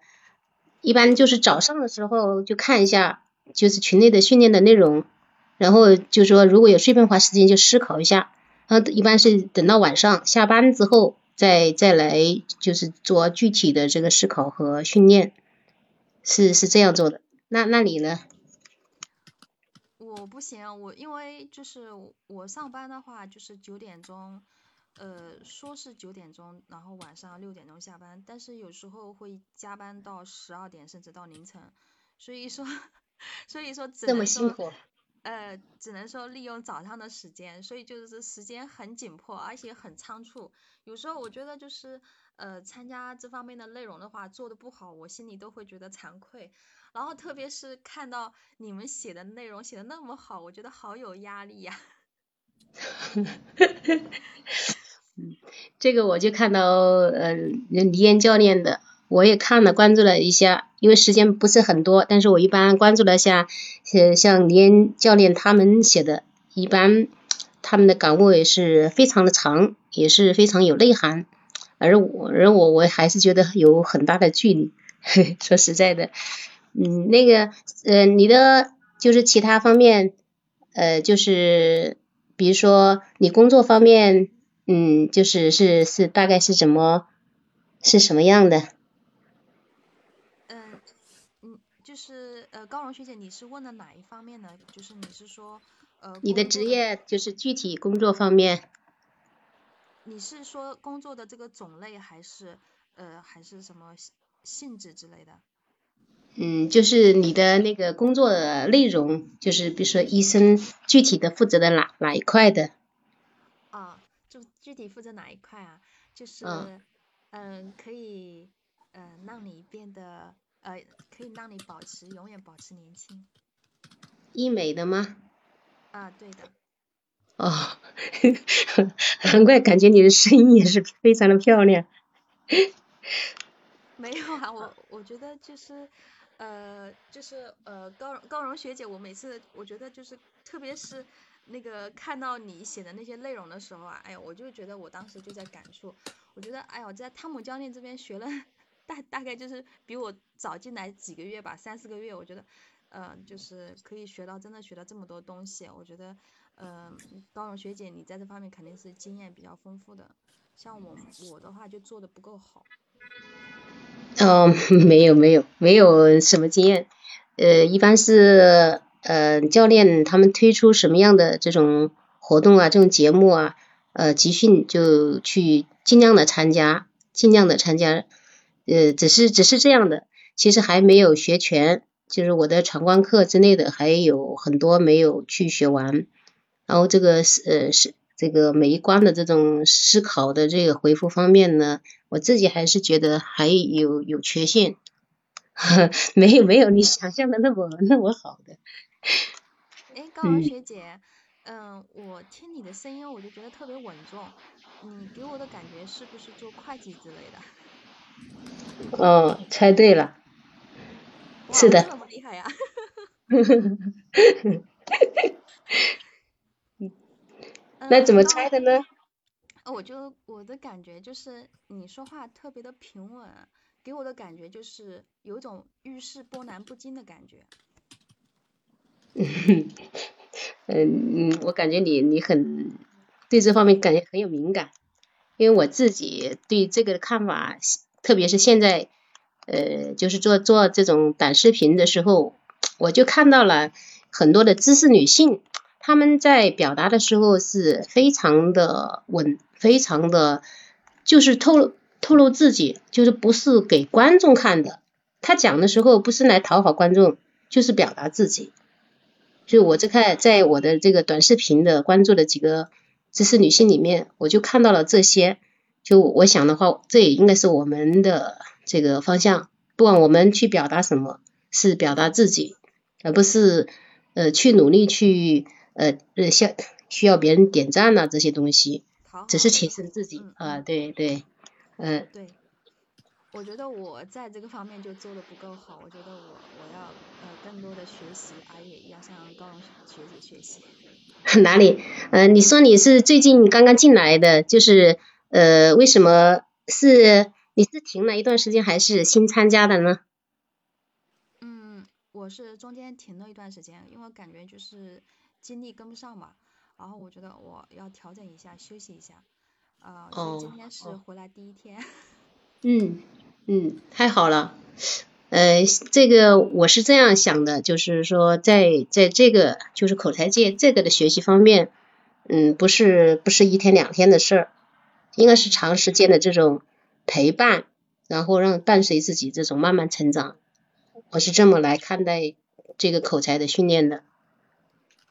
一般就是早上的时候就看一下，就是群内的训练的内容，然后就说如果有碎片化时间就思考一下，然后一般是等到晚上下班之后再再来就是做具体的这个思考和训练。是是这样做的，那那你呢？我不行，我因为就是我上班的话就是九点钟，呃，说是九点钟，然后晚上六点钟下班，但是有时候会加班到十二点甚至到凌晨，所以说 所以说只能说呃只能说利用早上的时间，所以就是时间很紧迫，而且很仓促，有时候我觉得就是。呃，参加这方面的内容的话，做的不好，我心里都会觉得惭愧。然后特别是看到你们写的内容写的那么好，我觉得好有压力呀。嗯，这个我就看到呃李岩教练的，我也看了关注了一下，因为时间不是很多，但是我一般关注了一下，呃像李岩教练他们写的，一般他们的感悟也是非常的长，也是非常有内涵。而我，而我，我还是觉得有很大的距离。说实在的，嗯，那个，呃，你的就是其他方面，呃，就是比如说你工作方面，嗯，就是是是大概是怎么是什么样的？嗯嗯，就是呃，高荣学姐，你是问的哪一方面呢？就是你是说呃，你的职业就是具体工作方面。你是说工作的这个种类，还是呃，还是什么性质之类的？嗯，就是你的那个工作的内容，就是比如说医生具体的负责的哪哪一块的？啊，就具体负责哪一块啊？就是嗯，可以呃让你变得呃，可以让你保持永远保持年轻。医美的吗？啊，对的。哦，难怪感觉你的声音也是非常的漂亮。没有啊，我我觉得就是，呃，就是呃，高高荣学姐，我每次我觉得就是，特别是那个看到你写的那些内容的时候啊，哎呀，我就觉得我当时就在感触，我觉得哎呀，我在汤姆教练这边学了大大概就是比我早进来几个月吧，三四个月，我觉得，呃，就是可以学到真的学到这么多东西，我觉得，呃，高荣学姐你在这方面肯定是经验比较丰富的，像我我的话就做的不够好。哦，没有没有没有什么经验，呃，一般是呃教练他们推出什么样的这种活动啊，这种节目啊，呃集训就去尽量的参加，尽量的参加，呃只是只是这样的，其实还没有学全，就是我的闯关课之类的还有很多没有去学完，然后这个是呃是。这个每一关的这种思考的这个回复方面呢，我自己还是觉得还有有缺陷，没有没有你想象的那么那么好的。哎，高文学姐，嗯，我听你的声音我就觉得特别稳重，你，给我的感觉是不是做会计之类的？哦，猜对了，是的。这么厉害呀！那怎么猜的呢？我就我的感觉就是你说话特别的平稳，给我的感觉就是有种遇事波澜不惊的感觉。嗯嗯，我感觉你你很对这方面感觉很有敏感，因为我自己对这个的看法，特别是现在呃，就是做做这种短视频的时候，我就看到了很多的知识女性。他们在表达的时候是非常的稳，非常的，就是透露透露自己，就是不是给观众看的。他讲的时候不是来讨好观众，就是表达自己。就我这看，在我的这个短视频的关注的几个知识女性里面，我就看到了这些。就我想的话，这也应该是我们的这个方向。不管我们去表达什么，是表达自己，而不是呃去努力去。呃呃，像需要别人点赞呐这些东西，只是提升自己啊，对对，嗯。对，我觉得我在这个方面就做的不够好，我觉得我我要呃更多的学习，而也要向高荣学姐学习。哪里？呃，你说你是最近刚刚进来的，就是呃，为什么是你是停了一段时间，还是新参加的呢？嗯，我是中间停了一段时间，因为感觉就是。精力跟不上嘛，然后我觉得我要调整一下，休息一下，啊，今天是回来第一天。嗯嗯，太好了，呃，这个我是这样想的，就是说在在这个就是口才界这个的学习方面，嗯，不是不是一天两天的事儿，应该是长时间的这种陪伴，然后让伴随自己这种慢慢成长，我是这么来看待这个口才的训练的。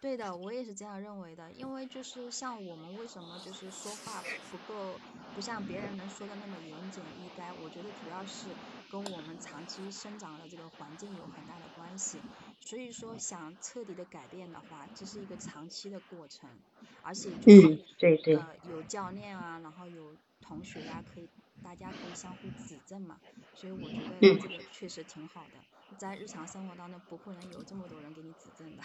对的，我也是这样认为的，因为就是像我们为什么就是说话不够，不像别人能说的那么言简意赅，我觉得主要是跟我们长期生长的这个环境有很大的关系。所以说想彻底的改变的话，这是一个长期的过程，而且嗯，对对，呃，有教练啊，然后有同学啊，可以大家可以相互指正嘛，所以我觉得这个确实挺好的，在日常生活当中不可能有这么多人给你指正的。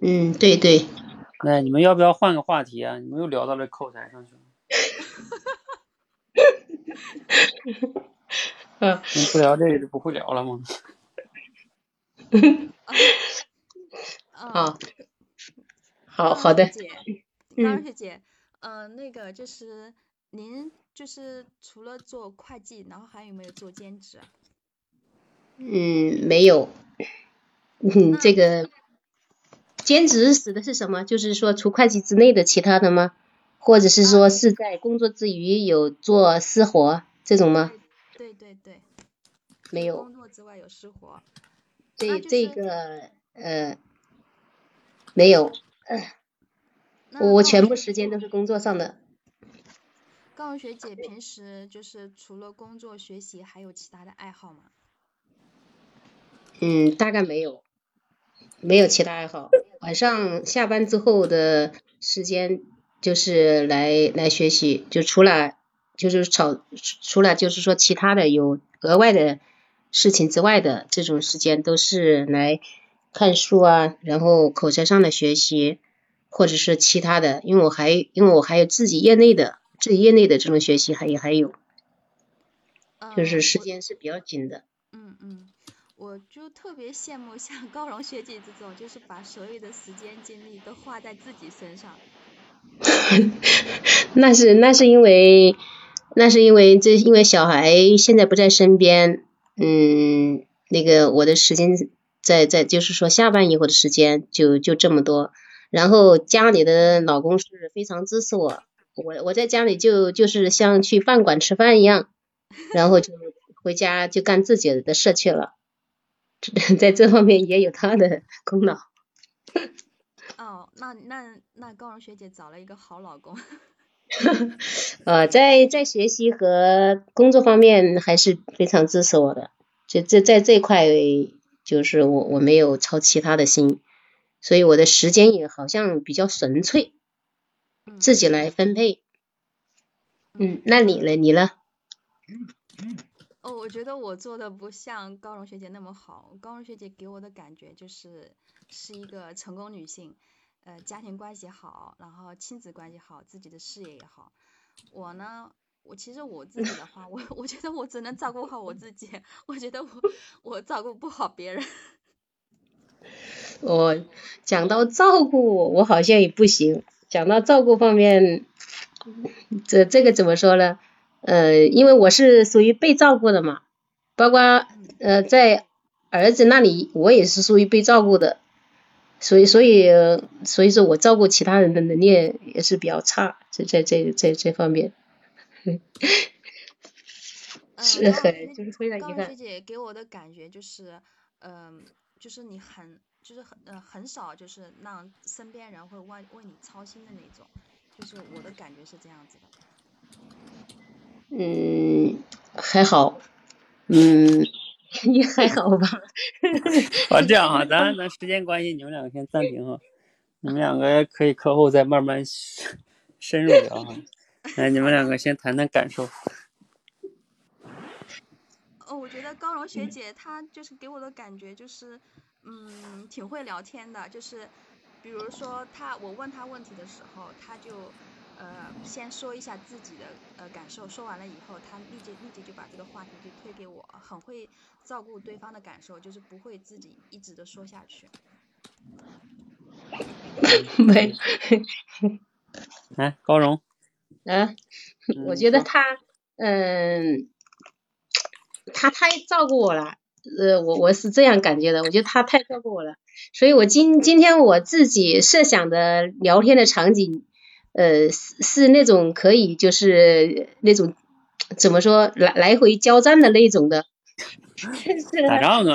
嗯，对对。那你们要不要换个话题啊？你们又聊到了口才上去了。嗯。不聊这个就不会聊了吗？啊。好好的。姐，张学姐，嗯，那个就是您就是除了做会计，然后还有没有做兼职？嗯，没有。嗯，这个。兼职指的是什么？就是说除会计之内的其他的吗？或者是说是在工作之余有做私活这种吗？对对对。没有。工作之外有私活。这这个呃没有，我全部时间都是工作上的。高文学姐平时就是除了工作学习还有其他的爱好吗？嗯，大概没有。没有其他爱好，晚上下班之后的时间就是来来学习，就除了就是炒除了就是说其他的有额外的事情之外的这种时间，都是来看书啊，然后口才上的学习，或者是其他的，因为我还因为我还有自己业内的自己业内的这种学习，还也还有，就是时间是比较紧的。嗯嗯。我就特别羡慕像高荣学姐这种，就是把所有的时间精力都花在自己身上。那是那是因为那是因为这因为小孩现在不在身边，嗯，那个我的时间在在就是说下班以后的时间就就这么多，然后家里的老公是非常支持我，我我在家里就就是像去饭馆吃饭一样，然后就回家就干自己的事去了。在这方面也有他的功劳。哦，那那那高荣学姐找了一个好老公。呃，在在学习和工作方面还是非常支持我的，就这在这块就是我我没有操其他的心，所以我的时间也好像比较纯粹，自己来分配。嗯，那你呢？你呢？哦，我觉得我做的不像高荣学姐那么好。高荣学姐给我的感觉就是是一个成功女性，呃，家庭关系好，然后亲子关系好，自己的事业也好。我呢，我其实我自己的话，我我觉得我只能照顾好我自己，我觉得我我照顾不好别人。我讲到照顾，我好像也不行。讲到照顾方面，这这个怎么说呢？呃，因为我是属于被照顾的嘛，包括呃在儿子那里，我也是属于被照顾的，所以所以所以说我照顾其他人的能力也是比较差，在在这这这方面，是很就是非常遗憾。学姐给我的感觉就是，嗯，就是你很就是很呃很少就是让身边人会为为你操心的那种，就是我的感觉是这样子的。嗯，还好，嗯，也还好吧。啊，这样哈，咱咱时间关系，你们两个先暂停哈，你们两个可以课后再慢慢深入聊哈。来，你们两个先谈谈感受。哦，我觉得高荣学姐她就是给我的感觉就是，嗯，挺会聊天的，就是比如说她，我问她问题的时候，她就。呃，先说一下自己的呃感受，说完了以后，他立即立即就把这个话题就推给我，很会照顾对方的感受，就是不会自己一直的说下去。没。来，高荣。嗯，我觉得他，嗯，他太照顾我了，呃，我我是这样感觉的，我觉得他太照顾我了，所以我今今天我自己设想的聊天的场景。呃，是是那种可以，就是那种怎么说来来回交战的那种的。打仗啊！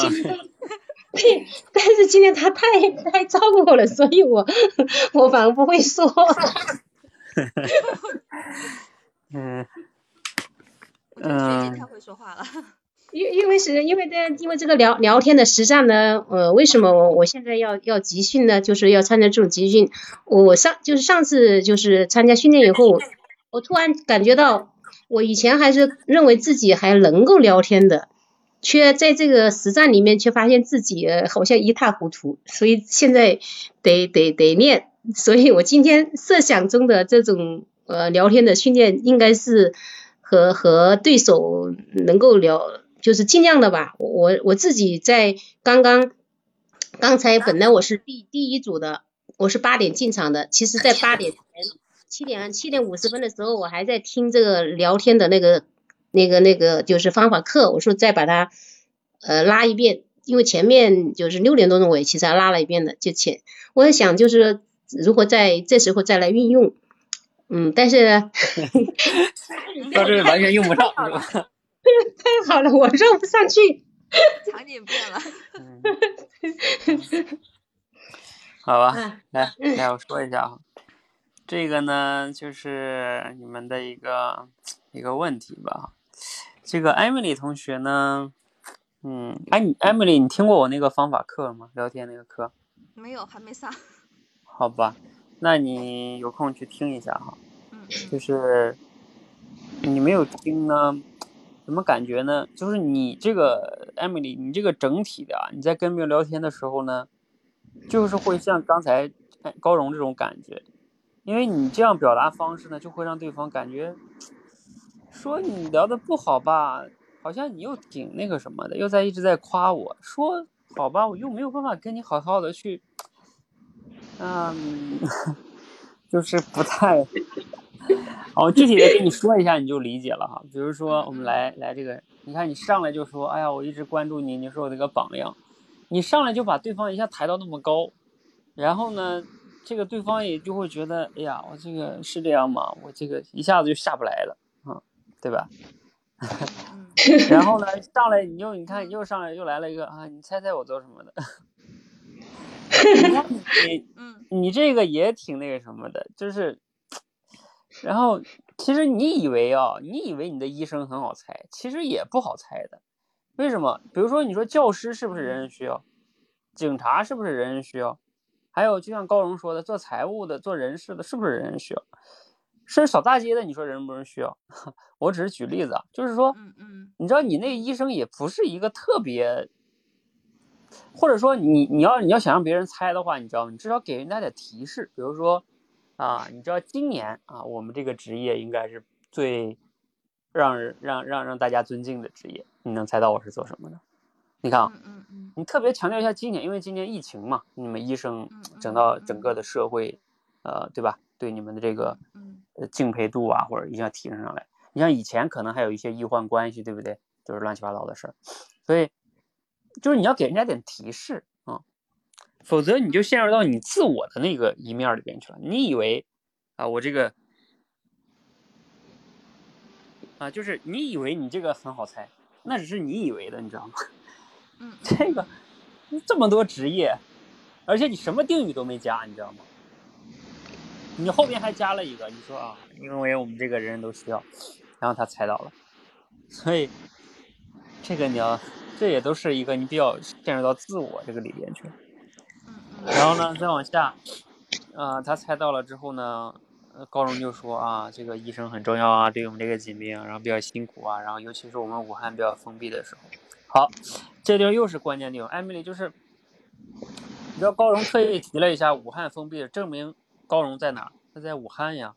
对，但是今天他太太照顾我了，所以我我反而不会说。嗯 嗯。太会说话了。因因为是因为这因为这个聊聊天的实战呢，呃，为什么我我现在要要集训呢？就是要参加这种集训。我上就是上次就是参加训练以后，我突然感觉到，我以前还是认为自己还能够聊天的，却在这个实战里面却发现自己好像一塌糊涂。所以现在得得得练。所以我今天设想中的这种呃聊天的训练，应该是和和对手能够聊。就是尽量的吧，我我自己在刚刚刚才本来我是第第一组的，我是八点进场的，其实在八点前七点七点五十分的时候，我还在听这个聊天的那个那个那个就是方法课，我说再把它呃拉一遍，因为前面就是六点多钟我也其实还拉了一遍的，就前我在想就是如果在这时候再来运用，嗯，但是 到这完全用不上是吧？太好了，我绕不上去。场景变了。好吧，来来，我说一下啊，这个呢就是你们的一个一个问题吧。这个艾米丽同学呢，嗯，哎，你艾米丽，你听过我那个方法课吗？聊天那个课？没有，还没上。好吧，那你有空去听一下哈。嗯。就是你没有听呢。什么感觉呢？就是你这个 Emily，你这个整体的啊，你在跟别人聊天的时候呢，就是会像刚才高荣这种感觉，因为你这样表达方式呢，就会让对方感觉说你聊的不好吧，好像你又挺那个什么的，又在一直在夸我说好吧，我又没有办法跟你好好的去，嗯，就是不太。好，具体的跟你说一下，你就理解了哈。比如说，我们来来这个，你看你上来就说，哎呀，我一直关注你，你是我的一个榜样。你上来就把对方一下抬到那么高，然后呢，这个对方也就会觉得，哎呀，我这个是这样吗？我这个一下子就下不来了，啊，对吧？然后呢，上来你又你看，你又上来又来了一个啊，你猜猜我做什么的？你你这个也挺那个什么的，就是。然后，其实你以为啊，你以为你的医生很好猜，其实也不好猜的。为什么？比如说，你说教师是不是人人需要？警察是不是人人需要？还有，就像高荣说的，做财务的、做人事的，是不是人人需要？甚至扫大街的，你说人不人需要？我只是举例子啊，就是说，嗯嗯，你知道，你那个医生也不是一个特别，或者说，你你要你要想让别人猜的话，你知道，你至少给人家点提示，比如说。啊，你知道今年啊，我们这个职业应该是最让人让让让大家尊敬的职业。你能猜到我是做什么的？你看啊，你特别强调一下今年，因为今年疫情嘛，你们医生整到整个的社会，呃，对吧？对你们的这个呃敬佩度啊，或者一定要提升上来。你像以前可能还有一些医患关系，对不对？就是乱七八糟的事儿，所以就是你要给人家点提示。否则你就陷入到你自我的那个一面里边去了。你以为啊，我这个啊，就是你以为你这个很好猜，那只是你以为的，你知道吗？嗯，这个这么多职业，而且你什么定语都没加，你知道吗？你后边还加了一个，你说啊，因为我们这个人人都需要，然后他猜到了，所以这个你要，这也都是一个你比较陷入到自我这个里边去了。然后呢，再往下，啊，他猜到了之后呢，高荣就说啊，这个医生很重要啊，对我们这个疾病，然后比较辛苦啊，然后尤其是我们武汉比较封闭的时候。好，这地儿又是关键地方，艾米丽就是，你知道高荣特意提了一下武汉封闭，证明高荣在哪？他在武汉呀。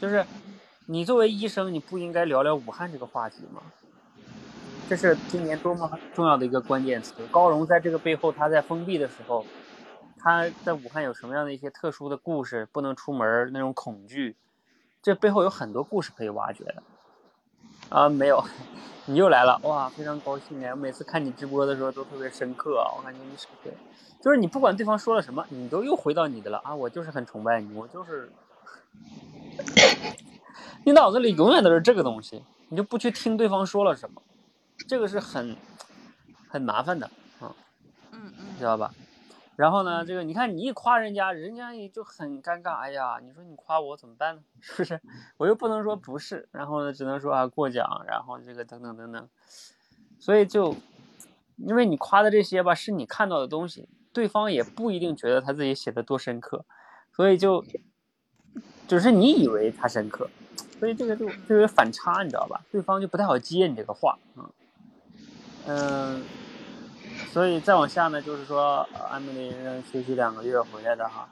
就是你作为医生，你不应该聊聊武汉这个话题吗？这是今年多么重要的一个关键词。高荣在这个背后，他在封闭的时候。他在武汉有什么样的一些特殊的故事？不能出门那种恐惧，这背后有很多故事可以挖掘的。啊，没有，你又来了，哇，非常高兴哎！我每次看你直播的时候都特别深刻，我感觉你是对，就是你不管对方说了什么，你都又回到你的了啊！我就是很崇拜你，我就是，你脑子里永远都是这个东西，你就不去听对方说了什么，这个是很很麻烦的啊，嗯嗯，知道吧？然后呢，这个你看你一夸人家，人家也就很尴尬。哎呀，你说你夸我怎么办呢？是不是？我又不能说不是，然后呢，只能说啊过奖，然后这个等等等等。所以就，因为你夸的这些吧，是你看到的东西，对方也不一定觉得他自己写的多深刻，所以就，只是你以为他深刻，所以这个就就有反差，你知道吧？对方就不太好接你这个话，嗯，嗯。所以再往下呢，就是说，安米丽休息两个月回来的哈，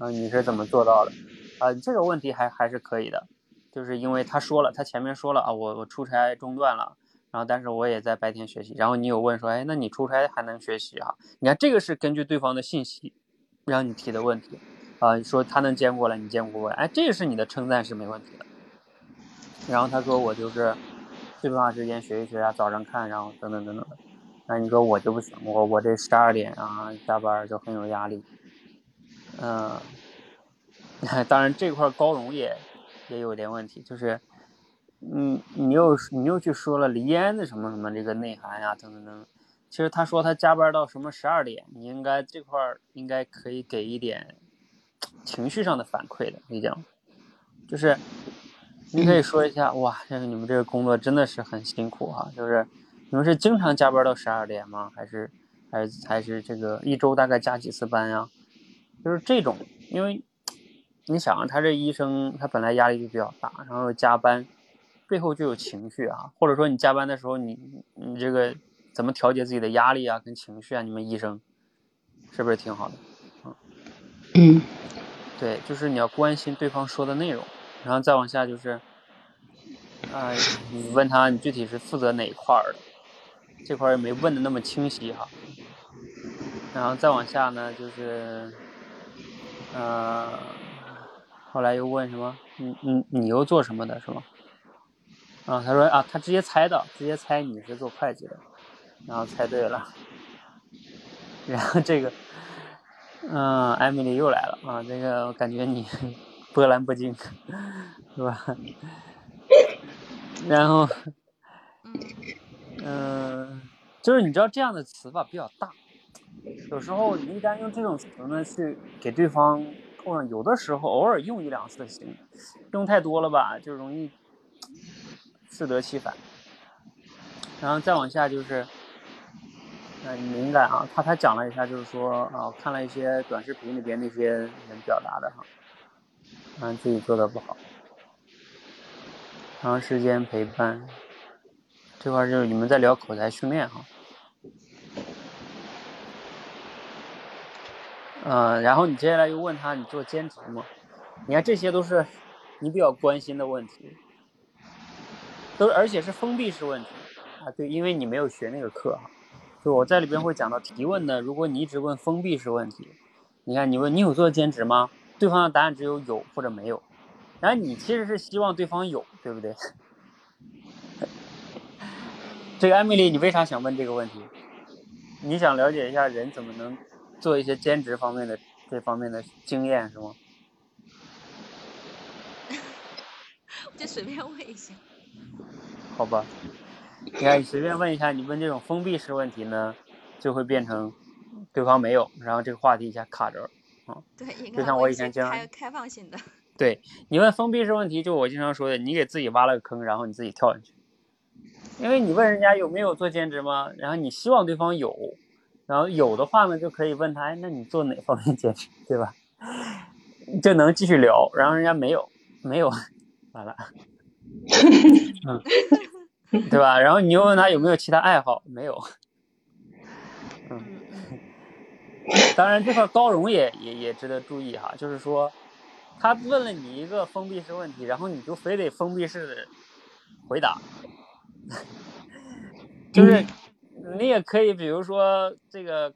嗯，你是怎么做到的？啊，这个问题还还是可以的，就是因为他说了，他前面说了啊，我我出差中断了，然后但是我也在白天学习，然后你有问说，哎，那你出差还能学习啊？你看这个是根据对方的信息让你提的问题，啊，说他能兼顾了，你兼顾过来，哎，这个是你的称赞是没问题的。然后他说我就是最多长时间学一学啊，早上看，然后等等等等的。那你说我就不行，我我这十二点啊加班就很有压力，嗯，当然这块高荣也也有点问题，就是，嗯，你又你又去说了李嫣的什么什么这个内涵呀等等等，其实他说他加班到什么十二点，你应该这块应该可以给一点情绪上的反馈的，你讲，就是你可以说一下，哇，这个你们这个工作真的是很辛苦哈，就是。你们是经常加班到十二点吗？还是，还是还是这个一周大概加几次班呀？就是这种，因为你想啊，他这医生他本来压力就比较大，然后加班，背后就有情绪啊，或者说你加班的时候，你你这个怎么调节自己的压力啊跟情绪啊？你们医生是不是挺好的？嗯嗯，对，就是你要关心对方说的内容，然后再往下就是，啊，你问他你具体是负责哪一块儿的，这块儿也没问的那么清晰哈。然后再往下呢，就是，呃，后来又问什么？你你你又做什么的，是吗？啊，他说啊，他直接猜到，直接猜你是做会计的，然后猜对了。然后这个，嗯，艾米丽又来了啊，这个我感觉你 波澜不惊，是吧？然后，嗯，就是你知道这样的词吧比较大。有时候你一旦用这种词呢去给对方扣上，有的时候偶尔用一两次行，用太多了吧就容易适得其反。然后再往下就是，嗯，敏感啊，他他讲了一下，就是说啊，看了一些短视频里边那些人表达的哈，嗯，自己做的不好，长时间陪伴，这块就是你们在聊口才训练哈。嗯，然后你接下来又问他你做兼职吗？你看这些都是你比较关心的问题，都而且是封闭式问题啊。对，因为你没有学那个课哈，就我在里边会讲到提问的。如果你一直问封闭式问题，你看你问你有做兼职吗？对方的答案只有有或者没有，然后你其实是希望对方有，对不对？这个艾米丽，你为啥想问这个问题？你想了解一下人怎么能？做一些兼职方面的这方面的经验是吗？我就随便问一下。好吧，你看你随便问一下，你问这种封闭式问题呢，就会变成对方没有，然后这个话题一下卡着了啊。对，就像我以前经常开开放性的。对你问封闭式问题，就我经常说的，你给自己挖了个坑，然后你自己跳进去。因为你问人家有没有做兼职吗？然后你希望对方有。然后有的话呢，就可以问他，哎，那你做哪方面兼职，对吧？就能继续聊。然后人家没有，没有，完了，嗯，对吧？然后你又问他有没有其他爱好，没有，嗯。当然，这块高容也也也值得注意哈，就是说，他问了你一个封闭式问题，然后你就非得封闭式的回答，就是。你也可以，比如说这个，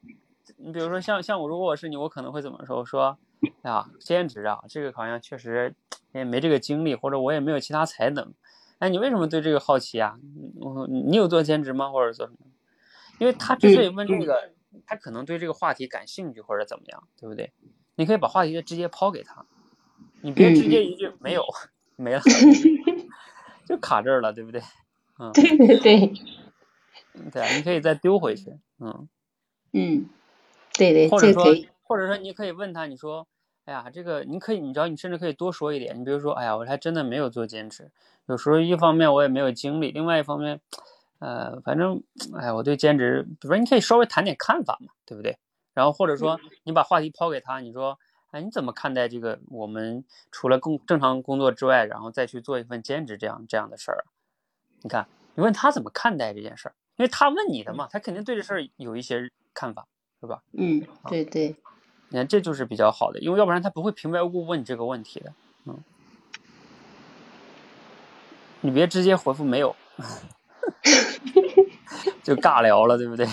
你比如说像像我，如果我是你，我可能会怎么说？我说，哎呀，兼职啊，这个好像确实也没这个精力，或者我也没有其他才能。哎，你为什么对这个好奇啊？我你有做兼职吗？或者做什么？因为他之所以问这个，他可能对这个话题感兴趣，或者怎么样，对不对？你可以把话题直接抛给他，你别直接一句没有没了，就卡这儿了，对不对？嗯，对对对。对啊，你可以再丢回去，嗯，嗯，对对，或者说，或者说你可以问他，你说，哎呀，这个你可以，你知道，你甚至可以多说一点，你比如说，哎呀，我还真的没有做兼职，有时候一方面我也没有精力，另外一方面，呃，反正，哎，我对兼职，比如说你可以稍微谈点看法嘛，对不对？然后或者说你把话题抛给他，你说，哎，你怎么看待这个我们除了工正常工作之外，然后再去做一份兼职这样这样的事儿？你看，你问他怎么看待这件事儿？因为他问你的嘛，他肯定对这事儿有一些看法，是吧？嗯，对对。你看，这就是比较好的，因为要不然他不会平白无故问你这个问题的。嗯。你别直接回复没有，就尬聊了，对不对？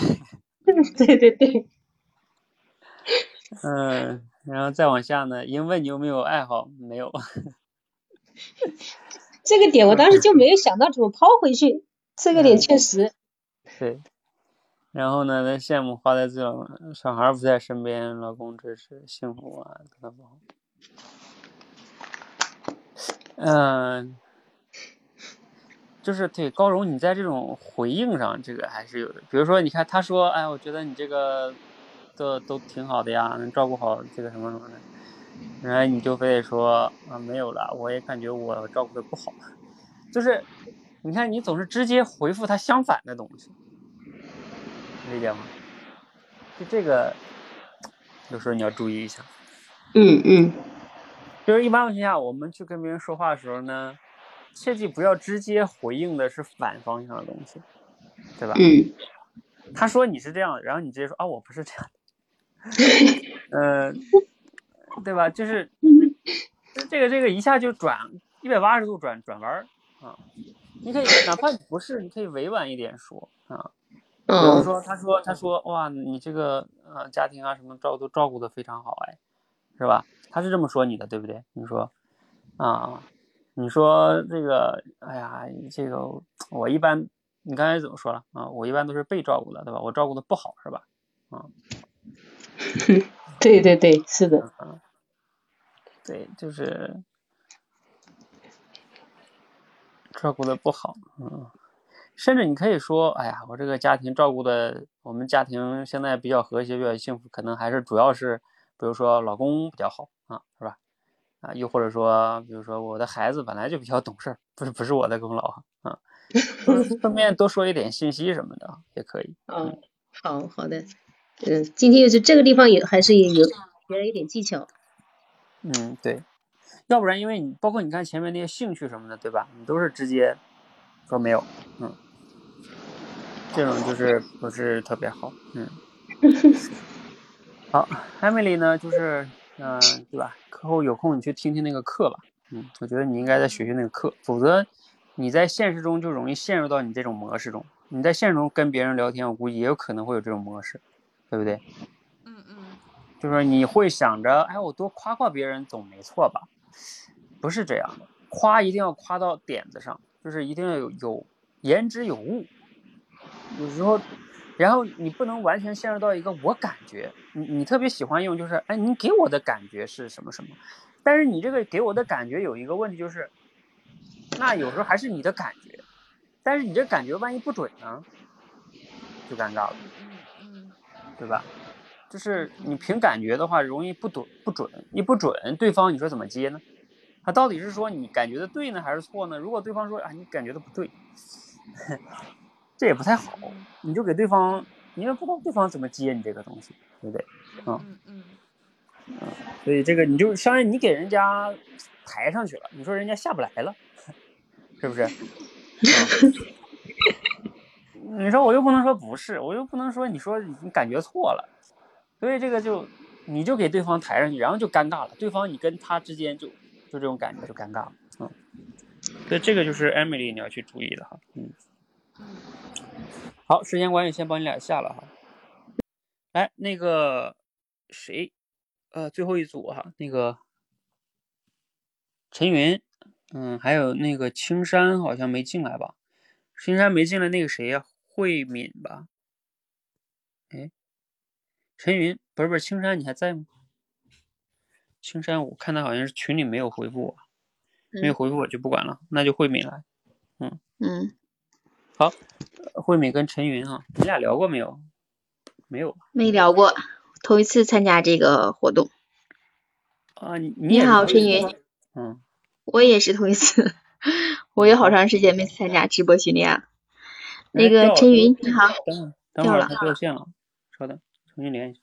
对 对对。嗯，然后再往下呢，因问你有没有爱好，没有。这个点我当时就没有想到怎么抛回去，这个点确实。对，然后呢？他羡慕花在这种小孩不在身边，老公支持，幸福啊，特不好。嗯，就是对高荣，你在这种回应上，这个还是有的。比如说，你看他说：“哎，我觉得你这个都都挺好的呀，能照顾好这个什么什么的。”然后你就非得说：“啊，没有了，我也感觉我照顾的不好。”就是，你看你总是直接回复他相反的东西。理解吗？就这个，有时候你要注意一下。嗯嗯。就是一般情况下，我们去跟别人说话的时候呢，切记不要直接回应的是反方向的东西，对吧？嗯。他说你是这样，然后你直接说啊，我不是这样的，呃，对吧？就是 这个这个一下就转一百八十度转转弯啊！你可以哪怕你不是，你可以委婉一点说啊。比如说，他说他说哇，你这个呃家庭啊什么照都照顾的非常好哎，是吧？他是这么说你的，对不对？你说啊。你说这个，哎呀，这个我一般，你刚才怎么说了啊？我一般都是被照顾的，对吧？我照顾的不好，是吧？啊，对对对，是的，对，就是照顾的不好，嗯，甚至你可以说，哎呀，我这个家庭照顾的，我们家庭现在比较和谐，比较幸福，可能还是主要是，比如说老公比较好啊，是吧？啊，又或者说，比如说我的孩子本来就比较懂事儿，不是不是我的功劳哈啊，顺便多说一点信息什么的也可以。嗯，好好的，嗯，今天就是这个地方也还是有学了一点技巧。嗯，对，要不然因为你包括你看前面那些兴趣什么的，对吧？你都是直接说没有，嗯，这种就是不是特别好，嗯。好，Emily 呢就是。嗯，对吧？课后有空你去听听那个课吧。嗯，我觉得你应该在学学那个课，否则你在现实中就容易陷入到你这种模式中。你在现实中跟别人聊天，我估计也有可能会有这种模式，对不对？嗯嗯。就是你会想着，哎，我多夸夸别人总没错吧？不是这样的，夸一定要夸到点子上，就是一定要有有言之有物。有时候。然后你不能完全陷入到一个我感觉，你你特别喜欢用，就是哎，你给我的感觉是什么什么，但是你这个给我的感觉有一个问题就是，那有时候还是你的感觉，但是你这感觉万一不准呢，就尴尬了，对吧？就是你凭感觉的话，容易不准不准，你不准，对方你说怎么接呢？他到底是说你感觉的对呢，还是错呢？如果对方说啊，你感觉的不对。这也不太好，你就给对方，你也不知道对方怎么接你这个东西，对不对？嗯嗯嗯，所以这个你就相当于你给人家抬上去了，你说人家下不来了，是不是？你说我又不能说不是，我又不能说你说你感觉错了，所以这个就你就给对方抬上去，然后就尴尬了，对方你跟他之间就就这种感觉就尴尬了，嗯，所以这个就是 Emily 你要去注意的哈，嗯。好，时间关系，先帮你俩下了哈。来，那个谁，呃，最后一组哈，那个陈云，嗯，还有那个青山好像没进来吧？青山没进来，那个谁呀？慧敏吧？哎，陈云，不是不是，青山你还在吗？青山，我看他好像是群里没有回复我，没有回复我就不管了，那就慧敏来，嗯嗯。好，慧敏跟陈云哈，你俩聊过没有？没有，没聊过，头一次参加这个活动。啊，你你好，陈云。嗯，我也是头一次，我也好长时间没参加直播训练了。那个陈云，你好。等会，等会儿他掉线了，稍等，重新连一下。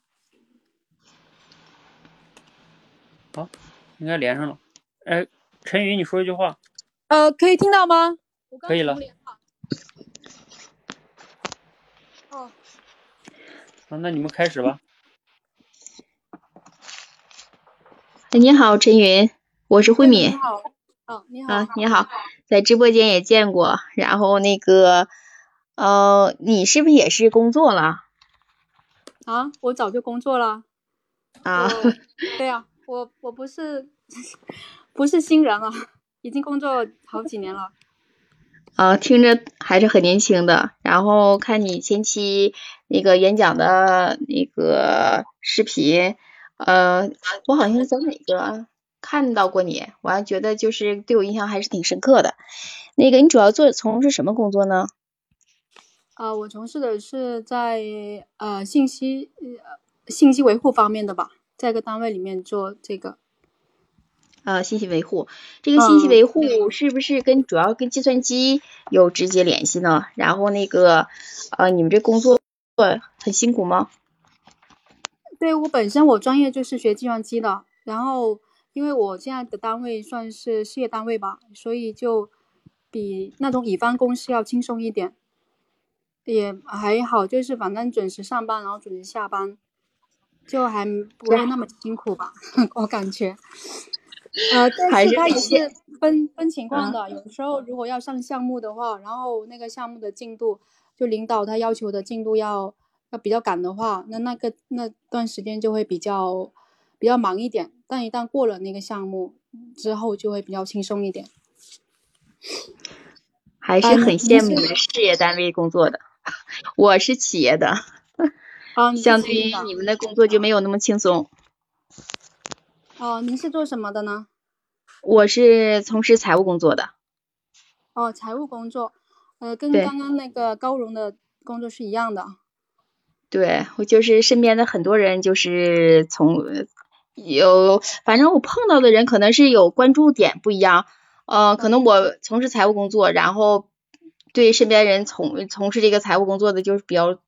好，应该连上了。哎，陈云，你说一句话。呃，可以听到吗？可以了。那那你们开始吧。你好，陈云，我是慧敏。你好，哦，你好。啊，你好，在直播间也见过。然后那个，呃，你是不是也是工作了？啊，我早就工作了。啊。对呀，我我不是 不是新人了，已经工作好几年了。啊，听着还是很年轻的。然后看你前期那个演讲的那个视频，呃，我好像是在哪个看到过你，我还觉得就是对我印象还是挺深刻的。那个你主要做从事什么工作呢？啊，我从事的是在呃信息呃信息维护方面的吧，在一个单位里面做这个。呃，信息维护，这个信息维护是不是跟主要跟计算机有直接联系呢？然后那个，呃，你们这工作很辛苦吗？对我本身我专业就是学计算机的，然后因为我现在的单位算是事业单位吧，所以就比那种乙方公司要轻松一点，也还好，就是反正准时上班，然后准时下班，就还不会那么辛苦吧，我感觉。呃，但是它也是分分情况的，有时候如果要上项目的话，然后那个项目的进度，就领导他要求的进度要要比较赶的话，那那个那段时间就会比较比较忙一点。但一旦过了那个项目之后，就会比较轻松一点。还是很羡慕你们事业单位工作的，我是企业的，相对于你们的工作就没有那么轻松。哦，您是做什么的呢？我是从事财务工作的。哦，财务工作，呃，跟刚刚那个高荣的工作是一样的。对，我就是身边的很多人，就是从有，反正我碰到的人可能是有关注点不一样，呃，可能我从事财务工作，然后对身边人从从事这个财务工作的就是比较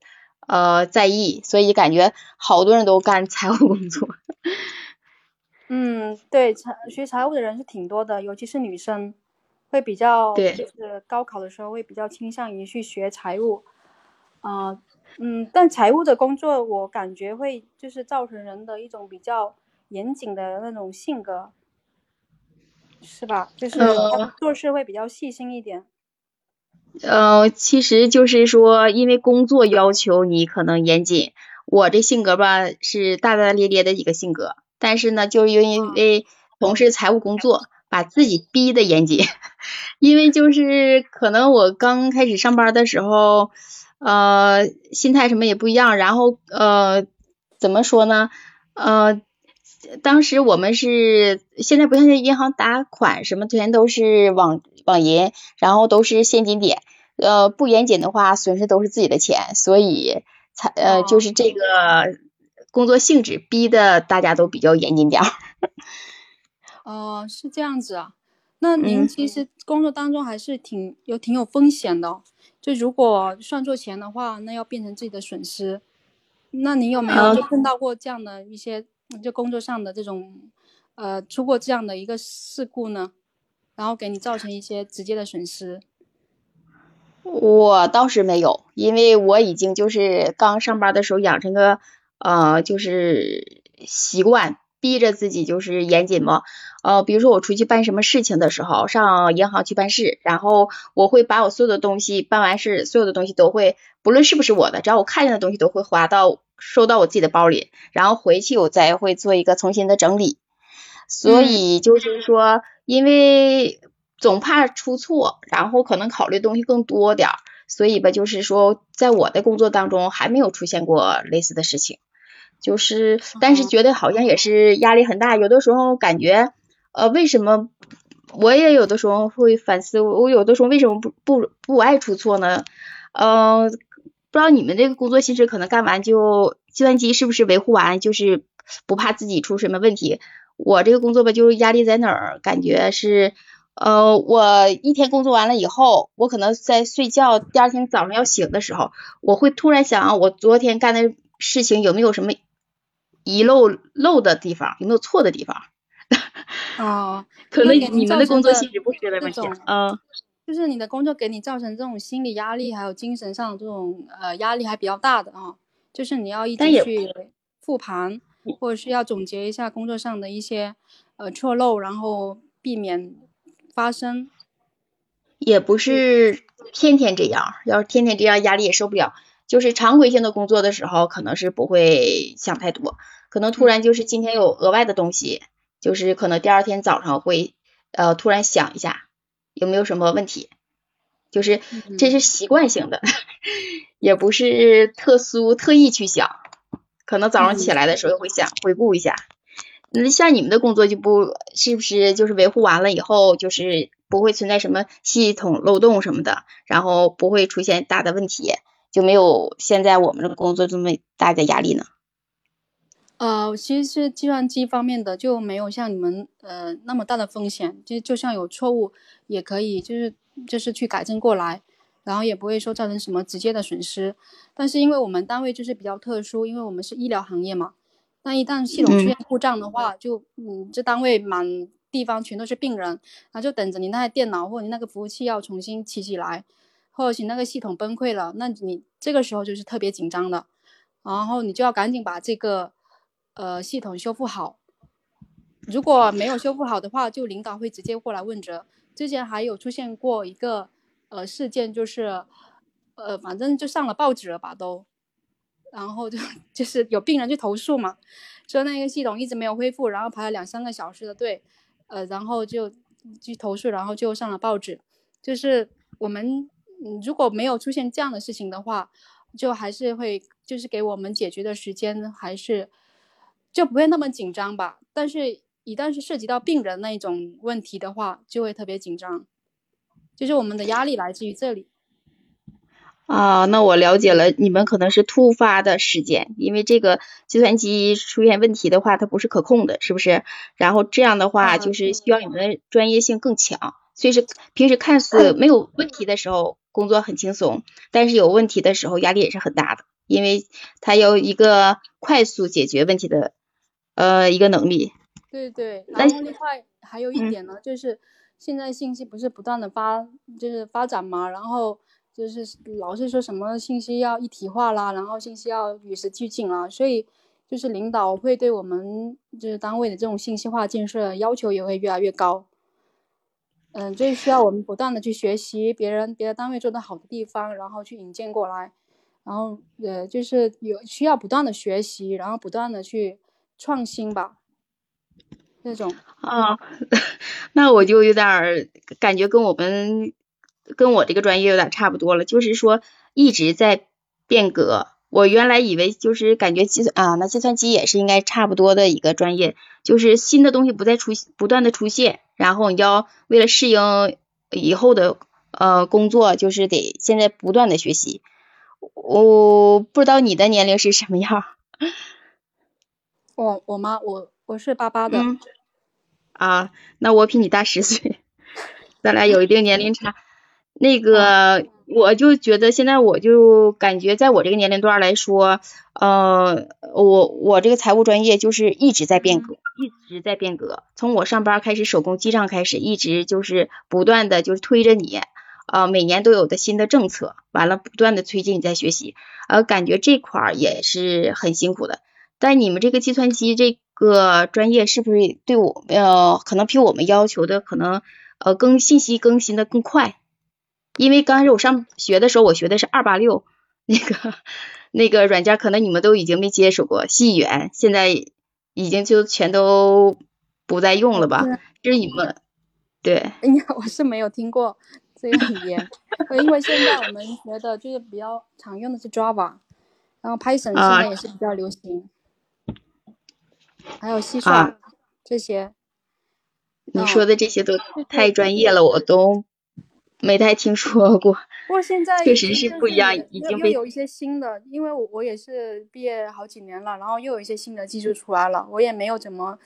呃在意，所以感觉好多人都干财务工作。嗯，对，财学财务的人是挺多的，尤其是女生，会比较，就是高考的时候会比较倾向于去学财务，啊，嗯，但财务的工作我感觉会就是造成人的一种比较严谨的那种性格，是吧？就是做事会比较细心一点。呃，其实就是说，因为工作要求你可能严谨，我这性格吧是大大咧咧的一个性格。但是呢，就因为从事财务工作，把自己逼得严谨。因为就是可能我刚开始上班的时候，呃，心态什么也不一样。然后呃，怎么说呢？呃，当时我们是现在不像在银行打款什么，全都是网网银，然后都是现金点。呃，不严谨的话，损失都是自己的钱。所以才呃，就是这个。工作性质逼的大家都比较严谨点儿。哦，是这样子啊。那您其实工作当中还是挺有挺有风险的。就如果算错钱的话，那要变成自己的损失。那你有没有就碰到过这样的一些就工作上的这种呃出过这样的一个事故呢？然后给你造成一些直接的损失？我倒是没有，因为我已经就是刚上班的时候养成个。呃，就是习惯逼着自己就是严谨嘛。呃，比如说我出去办什么事情的时候，上银行去办事，然后我会把我所有的东西办完事，所有的东西都会，不论是不是我的，只要我看见的东西都会划到收到我自己的包里，然后回去我再会做一个重新的整理。所以就是说，因为总怕出错，然后可能考虑东西更多点儿，所以吧，就是说在我的工作当中还没有出现过类似的事情。就是，但是觉得好像也是压力很大，有的时候感觉，呃，为什么我也有的时候会反思，我有的时候为什么不不不爱出错呢？嗯，不知道你们这个工作性质可能干完就计算机是不是维护完就是不怕自己出什么问题？我这个工作吧，就是压力在哪儿？感觉是，呃，我一天工作完了以后，我可能在睡觉，第二天早上要醒的时候，我会突然想，我昨天干的事情有没有什么？遗漏漏的地方有没有错的地方？哦，可能你们的工作性质不是这个问题。嗯，就是你的工作给你造成这种心理压力，还有精神上这种呃压力还比较大的啊。就是你要一直去复盘，或者是要总结一下工作上的一些呃错漏，然后避免发生。也不是天天这样，要是天天这样，压力也受不了。就是常规性的工作的时候，可能是不会想太多。可能突然就是今天有额外的东西，就是可能第二天早上会呃突然想一下有没有什么问题，就是这是习惯性的，也不是特殊特意去想，可能早上起来的时候会想回顾一下。那像你们的工作就不是不是就是维护完了以后就是不会存在什么系统漏洞什么的，然后不会出现大的问题，就没有现在我们的工作这么大的压力呢？呃，其实是计算机方面的就没有像你们呃那么大的风险，就就算有错误也可以就是就是去改正过来，然后也不会说造成什么直接的损失。但是因为我们单位就是比较特殊，因为我们是医疗行业嘛，那一旦系统出现故障的话，就嗯这单位满地方全都是病人，然后就等着你那台电脑或者你那个服务器要重新起起来，或者你那个系统崩溃了，那你这个时候就是特别紧张的，然后你就要赶紧把这个呃系统修复好。如果没有修复好的话，就领导会直接过来问责。之前还有出现过一个呃事件，就是呃反正就上了报纸了吧都，然后就就是有病人去投诉嘛，说那个系统一直没有恢复，然后排了两三个小时的队，呃然后就去投诉，然后就上了报纸。就是我们如果没有出现这样的事情的话，就还是会就是给我们解决的时间还是就不会那么紧张吧，但是。一旦是涉及到病人那一种问题的话，就会特别紧张，就是我们的压力来自于这里。啊，那我了解了，你们可能是突发的事件，因为这个计算机出现问题的话，它不是可控的，是不是？然后这样的话，就是需要你们的专业性更强。所以是平时看似没有问题的时候，工作很轻松，但是有问题的时候，压力也是很大的，因为它有一个快速解决问题的呃一个能力。对对，然后另外还有一点呢，就是现在信息不是不断的发，就是发展嘛，然后就是老是说什么信息要一体化啦，然后信息要与时俱进啦，所以就是领导会对我们就是单位的这种信息化建设要求也会越来越高。嗯，这需要我们不断的去学习别人别的单位做的好的地方，然后去引荐过来，然后呃就是有需要不断的学习，然后不断的去创新吧。那种啊，那我就有点感觉跟我们跟我这个专业有点差不多了，就是说一直在变革。我原来以为就是感觉计算啊，那计算机也是应该差不多的一个专业，就是新的东西不再出不断的出现，然后你要为了适应以后的呃工作，就是得现在不断的学习。我不知道你的年龄是什么样？我我妈？我。我是八八的，啊，那我比你大十岁，咱俩有一定年龄差。那个，我就觉得现在我就感觉，在我这个年龄段来说，呃，我我这个财务专业就是一直在变革，一直在变革。从我上班开始手工记账开始，一直就是不断的就是推着你，呃，每年都有的新的政策，完了不断的推进你在学习，呃，感觉这块儿也是很辛苦的。但你们这个计算机这个专业是不是对我呃可能比我们要求的可能呃更信息更新的更快？因为刚开始我上学的时候，我学的是二八六那个那个软件，可能你们都已经没接触过。细语言现在已经就全都不再用了吧？是你们对？哎呀，我是没有听过这个语言，因为现在我们学的就是比较常用的是 Java，然后 Python 现在也是比较流行。还有蟋蟀这些，你说的这些都太专业了，我都没太听说过。不过现在 确实是不一样，已经被有一些新的，因为我我也是毕业好几年了，然后又有一些新的技术出来了，我也没有怎么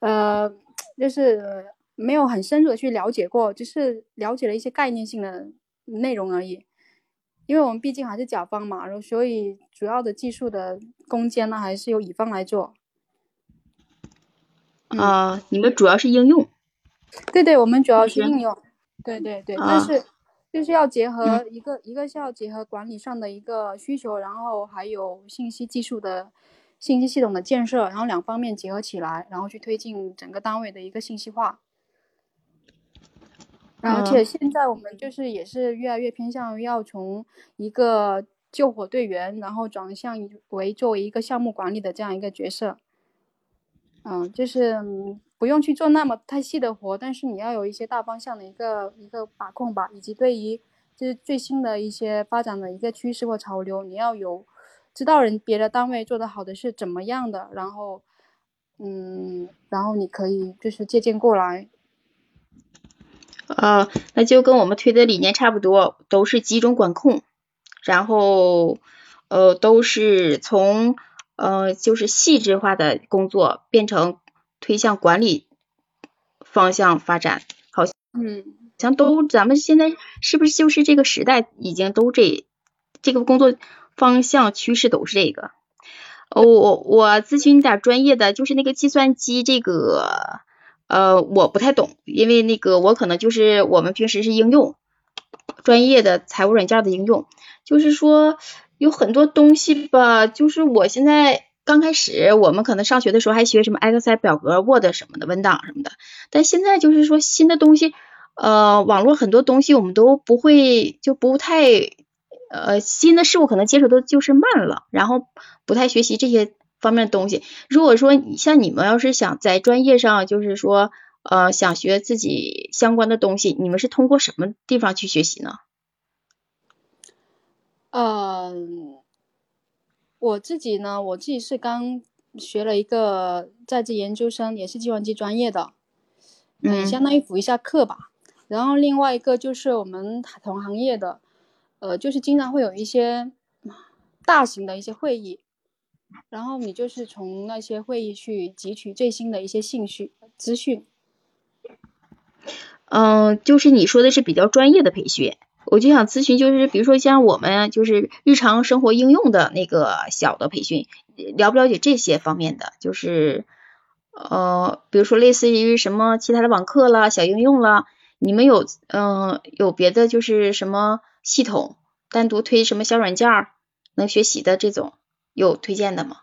呃，就是没有很深入的去了解过，就是了解了一些概念性的内容而已。因为我们毕竟还是甲方嘛，然后所以主要的技术的攻坚呢，还是由乙方来做。啊，你们主要是应用？对对，我们主要是应用。对对对，但是就是要结合一个，一个是要结合管理上的一个需求，然后还有信息技术的信息系统的建设，然后两方面结合起来，然后去推进整个单位的一个信息化。而且现在我们就是也是越来越偏向于要从一个救火队员，然后转向为作为一个项目管理的这样一个角色。嗯，就是不用去做那么太细的活，但是你要有一些大方向的一个一个把控吧，以及对于就是最新的一些发展的一个趋势或潮流，你要有知道人别的单位做的好的是怎么样的，然后嗯，然后你可以就是借鉴过来。啊，那就跟我们推的理念差不多，都是集中管控，然后呃都是从。呃，就是细致化的工作变成推向管理方向发展，好像嗯，像都咱们现在是不是就是这个时代已经都这这个工作方向趋势都是这个。我我咨询点专业的，就是那个计算机这个呃，我不太懂，因为那个我可能就是我们平时是应用专业的财务软件的应用，就是说有很多东西吧，就是我现在刚开始，我们可能上学的时候还学什么 Excel 表格、Word 什么的文档什么的，但现在就是说新的东西，呃，网络很多东西我们都不会，就不太，呃，新的事物可能接触的就是慢了，然后不太学习这些。方面的东西，如果说像你们要是想在专业上，就是说呃想学自己相关的东西，你们是通过什么地方去学习呢？嗯，我自己呢，我自己是刚学了一个在职研究生，也是计算机专业的，嗯，相当于补一下课吧。然后另外一个就是我们同行业的，呃，就是经常会有一些大型的一些会议。然后你就是从那些会议去汲取最新的一些信息资讯。嗯，就是你说的是比较专业的培训，我就想咨询，就是比如说像我们就是日常生活应用的那个小的培训，了不了解这些方面的？就是呃，比如说类似于什么其他的网课啦、小应用啦，你们有嗯有别的就是什么系统单独推什么小软件能学习的这种？有推荐的吗？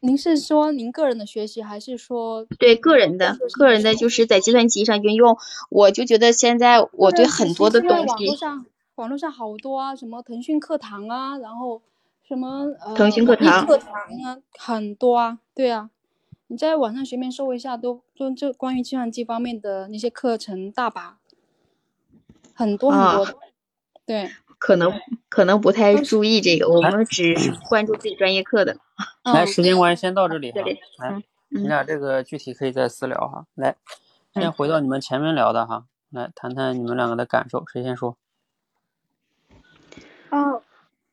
您是说您个人的学习，还是说对个人的？个人的就是在计算机上应用。我就觉得现在我对很多的东西，网络上网络上好多啊，什么腾讯课堂啊，然后什么呃腾讯课堂课堂啊，很多啊，对啊，你在网上随便搜一下，都都就关于计算机方面的那些课程大把，很多很多的，对。可能可能不太注意这个，我们只关注自己专业课的。来，时间关系先到这里哈。来，你俩这个具体可以再私聊哈。来，先回到你们前面聊的哈，来谈谈你们两个的感受，谁先说？哦，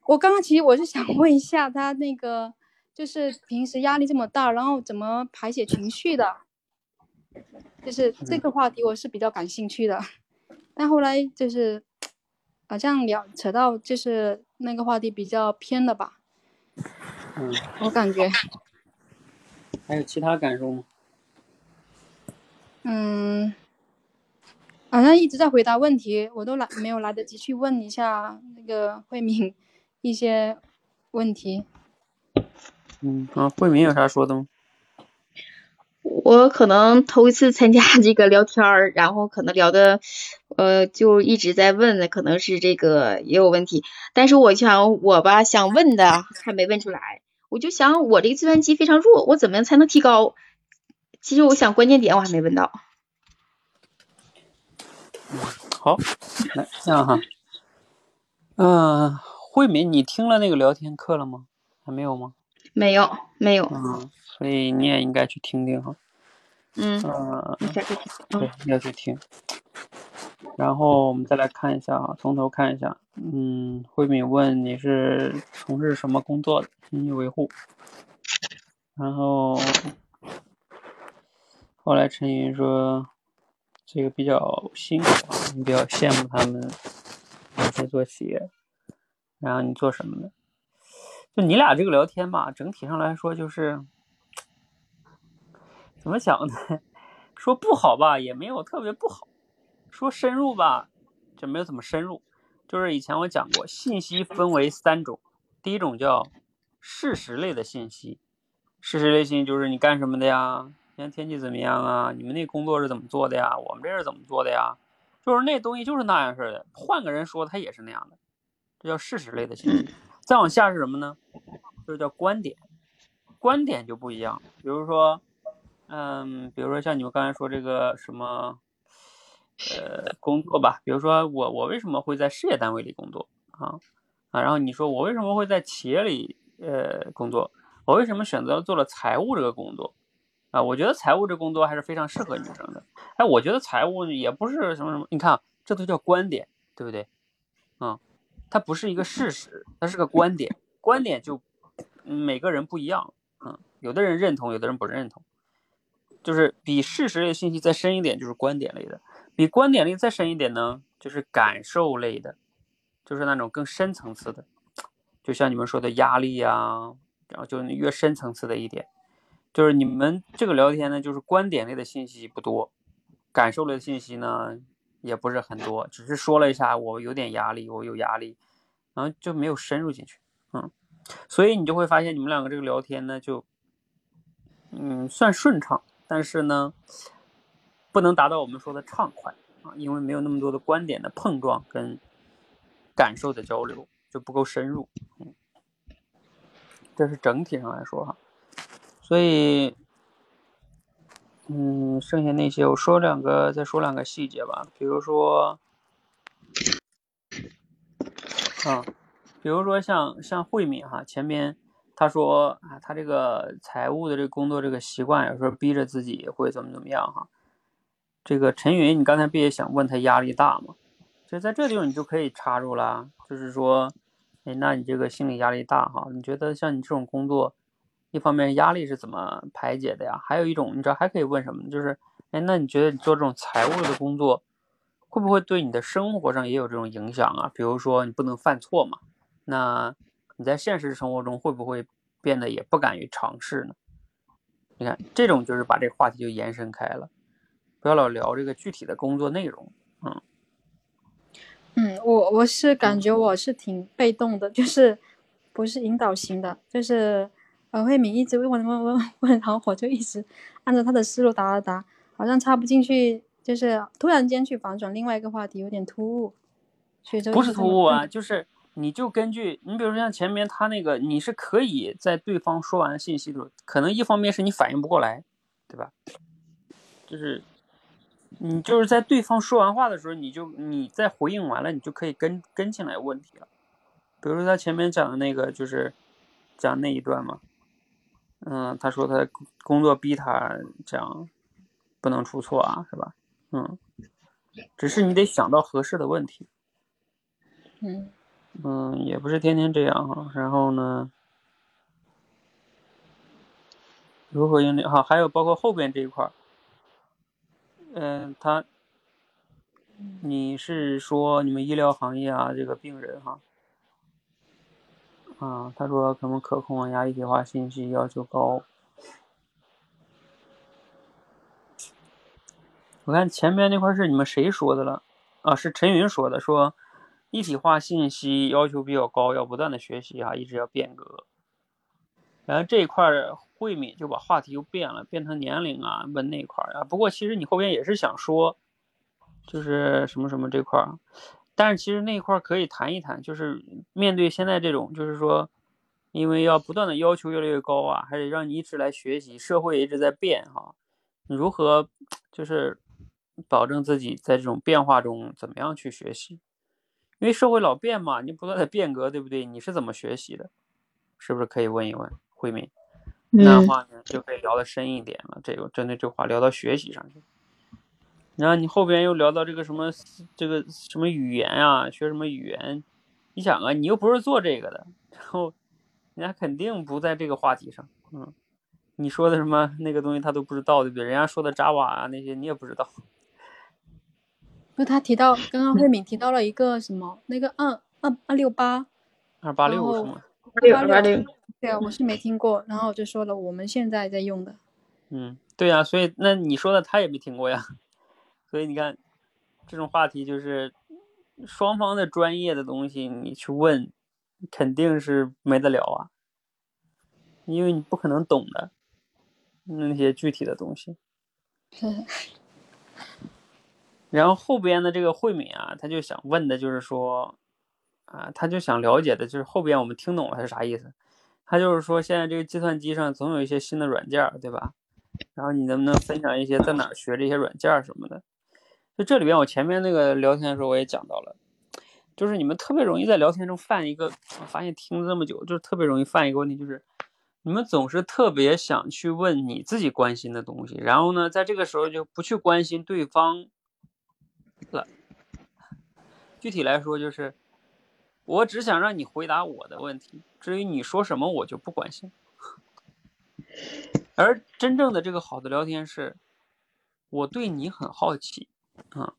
我刚刚其实我是想问一下他那个，就是平时压力这么大，然后怎么排解情绪的？就是这个话题我是比较感兴趣的，但后来就是。好像聊扯到就是那个话题比较偏了吧，嗯，我感觉还有其他感受吗？嗯，好像一直在回答问题，我都来没有来得及去问一下那个慧敏 一些问题。嗯，啊，慧敏有啥说的吗？我可能头一次参加这个聊天儿，然后可能聊的，呃，就一直在问，可能是这个也有问题。但是我想我吧，想问的还没问出来，我就想我这个计算机非常弱，我怎么样才能提高？其实我想关键点我还没问到。好，来这样哈，嗯，慧敏，你听了那个聊天课了吗？还没有吗？没有，没有。嗯。所以你也应该去听听哈，嗯，对，要去听。然后我们再来看一下啊，从头看一下。嗯，慧敏问你是从事什么工作的？信息维护。然后后来陈云说这个比较辛苦啊，你比较羡慕他们每天做企业。然后你做什么的？就你俩这个聊天吧，整体上来说就是。怎么讲呢？说不好吧，也没有特别不好；说深入吧，就没有怎么深入。就是以前我讲过，信息分为三种，第一种叫事实类的信息，事实类信息就是你干什么的呀？今天天气怎么样啊？你们那工作是怎么做的呀？我们这是怎么做的呀？就是那东西就是那样式的，换个人说他也是那样的，这叫事实类的信息。再往下是什么呢？就是叫观点，观点就不一样，比如说。嗯，比如说像你们刚才说这个什么，呃，工作吧，比如说我我为什么会在事业单位里工作啊啊，然后你说我为什么会在企业里呃工作，我为什么选择做了财务这个工作啊？我觉得财务这工作还是非常适合女生的。哎，我觉得财务也不是什么什么，你看这都叫观点，对不对？嗯，它不是一个事实，它是个观点，观点就每个人不一样，嗯，有的人认同，有的人不认同。就是比事实类信息再深一点，就是观点类的；比观点类再深一点呢，就是感受类的，就是那种更深层次的。就像你们说的压力呀，然后就越深层次的一点，就是你们这个聊天呢，就是观点类的信息不多，感受类的信息呢也不是很多，只是说了一下我有点压力，我有压力，然后就没有深入进去，嗯，所以你就会发现你们两个这个聊天呢，就嗯算顺畅，但是呢不能达到我们说的畅快啊，因为没有那么多的观点的碰撞跟感受的交流，就不够深入，嗯，这是整体上来说哈。所以，嗯，剩下那些我说两个，再说两个细节吧。比如说，啊，比如说像像慧敏哈，前面他说啊，他这个财务的这个工作这个习惯，有时候逼着自己会怎么怎么样哈。这个陈云，你刚才不也想问他压力大吗？就在这地方你就可以插入了，就是说，哎，那你这个心理压力大哈？你觉得像你这种工作？一方面压力是怎么排解的呀？还有一种，你知道还可以问什么？就是，哎，那你觉得你做这种财务的工作，会不会对你的生活上也有这种影响啊？比如说你不能犯错嘛，那你在现实生活中会不会变得也不敢于尝试呢？你看，这种就是把这个话题就延伸开了，不要老聊这个具体的工作内容。嗯，嗯，我我是感觉我是挺被动的，就是不是引导型的，就是。呃慧敏一直问问问问问，然后我就一直按照他的思路答答答，好像插不进去，就是突然间去反转另外一个话题，有点突兀。不是突兀啊，就是你就根据你，比如说像前面他那个，你是可以在对方说完信息的时候，可能一方面是你反应不过来，对吧？就是你就是在对方说完话的时候，你就你在回应完了，你就可以跟跟进来问题了。比如说他前面讲的那个，就是讲那一段嘛。嗯，他说他工作逼他这样，不能出错啊，是吧？嗯，只是你得想到合适的问题。嗯嗯，也不是天天这样哈。然后呢，如何应对？哈，还有包括后边这一块儿，嗯，他，你是说你们医疗行业啊，这个病人哈？啊，他说可能可控压一体化信息要求高。我看前面那块是你们谁说的了？啊，是陈云说的，说一体化信息要求比较高，要不断的学习啊，一直要变革。然后这一块慧敏就把话题又变了，变成年龄啊，问那块啊。不过其实你后边也是想说，就是什么什么这块。但是其实那块可以谈一谈，就是面对现在这种，就是说，因为要不断的要求越来越高啊，还得让你一直来学习，社会一直在变哈，如何就是保证自己在这种变化中怎么样去学习？因为社会老变嘛，你不断的变革，对不对？你是怎么学习的？是不是可以问一问慧敏？那话呢就可以聊得深一点了，这个针对这话聊到学习上去。然后你后边又聊到这个什么这个什么语言啊，学什么语言？你想啊，你又不是做这个的，然后人家肯定不在这个话题上。嗯，你说的什么那个东西他都不知道，对不对？人家说的 Java 啊那些你也不知道。不，他提到 刚刚慧敏提到了一个什么那个二二二六八二八六是吗？二八六。对啊，我是没听过。然后我就说了，我们现在在用的。嗯，对呀，所以那你说的他也没听过呀。所以你看，这种话题就是双方的专业的东西，你去问，肯定是没得聊啊，因为你不可能懂的那些具体的东西。然后后边的这个慧敏啊，他就想问的就是说，啊，他就想了解的就是后边我们听懂了是啥意思？他就是说现在这个计算机上总有一些新的软件，对吧？然后你能不能分享一些在哪儿学这些软件什么的？就这里边，我前面那个聊天的时候我也讲到了，就是你们特别容易在聊天中犯一个，我发现听了这么久，就是特别容易犯一个问题，就是你们总是特别想去问你自己关心的东西，然后呢，在这个时候就不去关心对方了。具体来说，就是我只想让你回答我的问题，至于你说什么，我就不关心。而真正的这个好的聊天是，我对你很好奇。啊，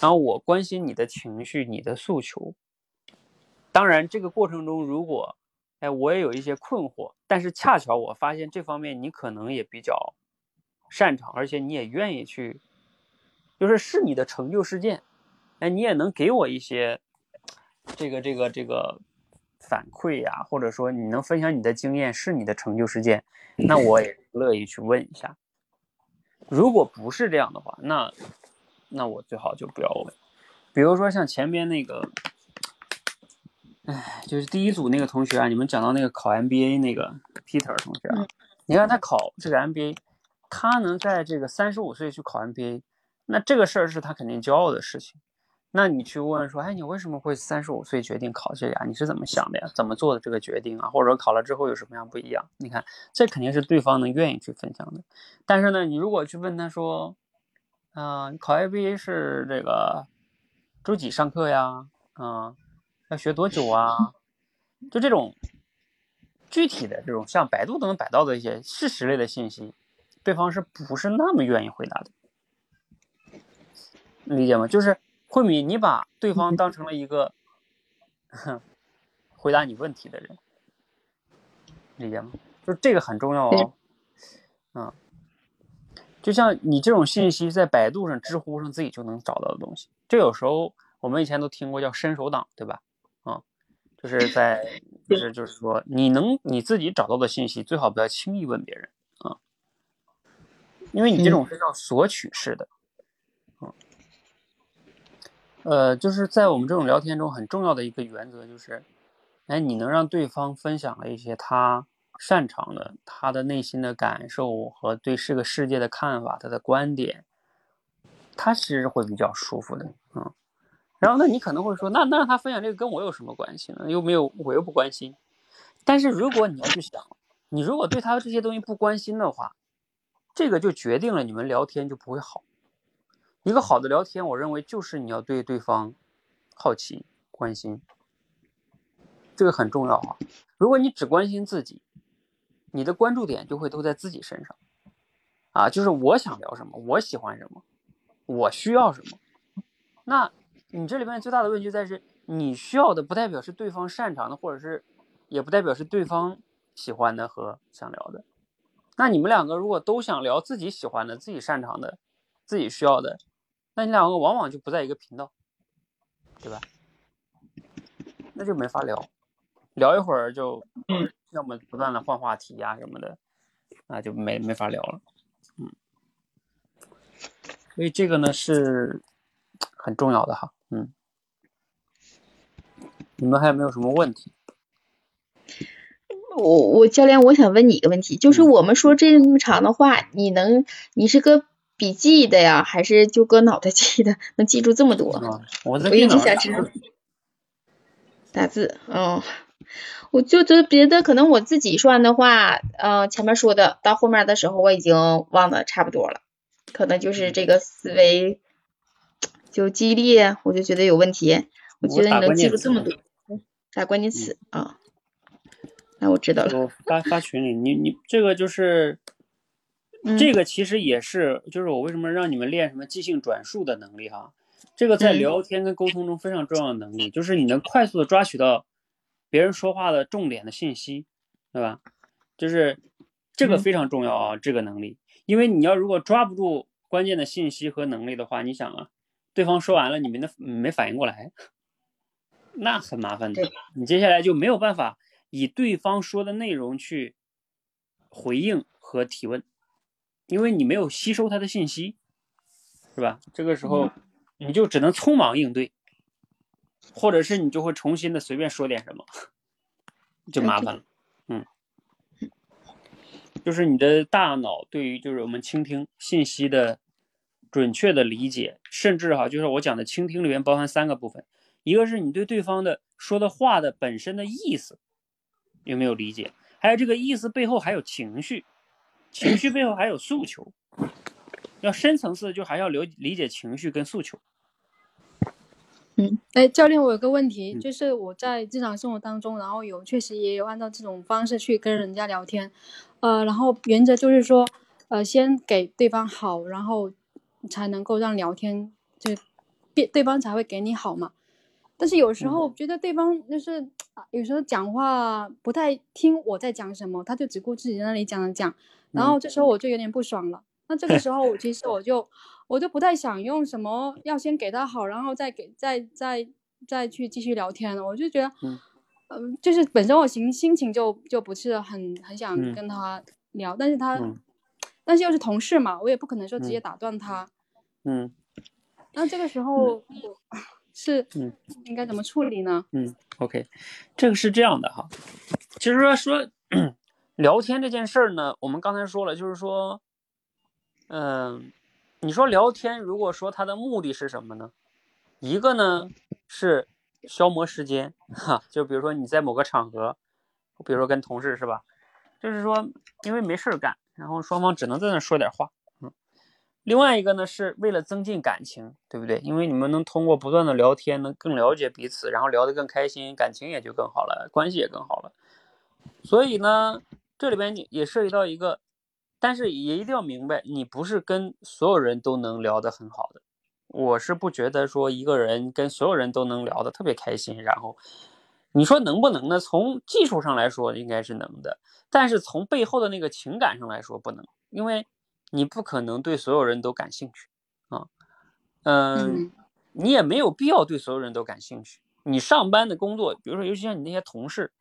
然后我关心你的情绪，你的诉求。当然，这个过程中，如果，哎，我也有一些困惑，但是恰巧我发现这方面你可能也比较擅长，而且你也愿意去，就是是你的成就事件，哎，你也能给我一些这个这个这个反馈呀，或者说你能分享你的经验，是你的成就事件，那我也 乐意去问一下。如果不是这样的话，那那我最好就不要问。比如说像前边那个。哎，就是第一组那个同学啊，你们讲到那个考 MBA 那个 Peter 同学啊，你看他考这个 MBA，他能在这个三十五岁去考 MBA，那这个事儿是他肯定骄傲的事情。那你去问说，哎，你为什么会三十五岁决定考这个呀？你是怎么想的呀？怎么做的这个决定啊？或者考了之后有什么样不一样？你看，这肯定是对方能愿意去分享的。但是呢，你如果去问他说，啊，考 MBA 是这个周几上课呀？啊？要学多久啊？就这种具体的这种，像百度都能摆到的一些事实类的信息，对方是不是那么愿意回答的？理解吗？就是慧敏，你把对方当成了一个 回答你问题的人，理解吗？就这个很重要哦。嗯，就像你这种信息，在百度上、知乎上自己就能找到的东西，这有时候我们以前都听过叫伸手党，对吧？啊就是在，就是就是说，你能你自己找到的信息，最好不要轻易问别人啊，因为你这种是叫索取式的，嗯，呃，就是在我们这种聊天中很重要的一个原则就是，哎，你能让对方分享了一些他擅长的、他的内心的感受和对这个世界的看法、他的观点，他其实会比较舒服的，嗯。然后，那你可能会说，那那让他分享这个跟我有什么关系呢？又没有，我又不关心。但是如果你要去想，你如果对他这些东西不关心的话，这个就决定了你们聊天就不会好。一个好的聊天，我认为就是你要对对方好奇、关心，这个很重要啊。如果你只关心自己，你的关注点就会都在自己身上，啊，就是我想聊什么，我喜欢什么，我需要什么，那。你这里面最大的问题在是，你需要的不代表是对方擅长的，或者是，也不代表是对方喜欢的和想聊的。那你们两个如果都想聊自己喜欢的、自己擅长的、自己需要的，那你两个往往就不在一个频道，对吧？那就没法聊，聊一会儿就，要么不断的换话题呀什么的，那就没没法聊了。嗯，所以这个呢是很重要的哈。嗯，你们还有没有什么问题？我我教练，我想问你一个问题，就是我们说这么长的话，你能你是个笔记的呀，还是就搁脑袋记的？能记住这么多？我一直想知道打字。嗯，我就觉得别的可能我自己说完的话，嗯，前面说的到后面的时候我已经忘的差不多了，可能就是这个思维。就记忆力，我就觉得有问题。我觉得你能记住这么多，打关键词啊。那我知道了。发发群里，你你这个就是，这个其实也是，就是我为什么让你们练什么即兴转述的能力哈。这个在聊天跟沟通中非常重要的能力，就是你能快速的抓取到别人说话的重点的信息，对吧？就是这个非常重要啊，这个能力。因为你要如果抓不住关键的信息和能力的话，你想啊。对方说完了，你没没反应过来，那很麻烦的。你接下来就没有办法以对方说的内容去回应和提问，因为你没有吸收他的信息，是吧？这个时候你就只能匆忙应对，或者是你就会重新的随便说点什么，就麻烦了。嗯，就是你的大脑对于就是我们倾听信息的。准确的理解，甚至哈，就是我讲的倾听里面包含三个部分，一个是你对对方的说的话的本身的意思有没有理解，还有这个意思背后还有情绪，情绪背后还有诉求，要深层次就还要留理解情绪跟诉求。嗯，哎，教练，我有个问题，就是我在日常生活当中，然后有确实也有按照这种方式去跟人家聊天，呃，然后原则就是说，呃，先给对方好，然后。才能够让聊天就，对对方才会给你好嘛。但是有时候觉得对方就是有时候讲话不太听我在讲什么，他就只顾自己在那里讲了讲，然后这时候我就有点不爽了。那这个时候我，其实我就我就不太想用什么要先给他好，然后再给再再再去继续聊天了。我就觉得，嗯，就是本身我心心情就就不是很很想跟他聊，但是他，但是又是同事嘛，我也不可能说直接打断他。嗯。那这个时候是应该怎么处理呢？嗯，OK，这个是这样的哈，其实说说聊天这件事儿呢，我们刚才说了，就是说。嗯，你说聊天，如果说它的目的是什么呢？一个呢是消磨时间，哈，就比如说你在某个场合，比如说跟同事是吧？就是说因为没事儿干，然后双方只能在那说点话，嗯。另外一个呢是为了增进感情，对不对？因为你们能通过不断的聊天，能更了解彼此，然后聊得更开心，感情也就更好了，关系也更好了。所以呢，这里边也涉及到一个。但是也一定要明白，你不是跟所有人都能聊得很好的。我是不觉得说一个人跟所有人都能聊得特别开心。然后你说能不能呢？从技术上来说应该是能的，但是从背后的那个情感上来说不能，因为你不可能对所有人都感兴趣啊。嗯，你也没有必要对所有人都感兴趣。你上班的工作，比如说尤其像你那些同事，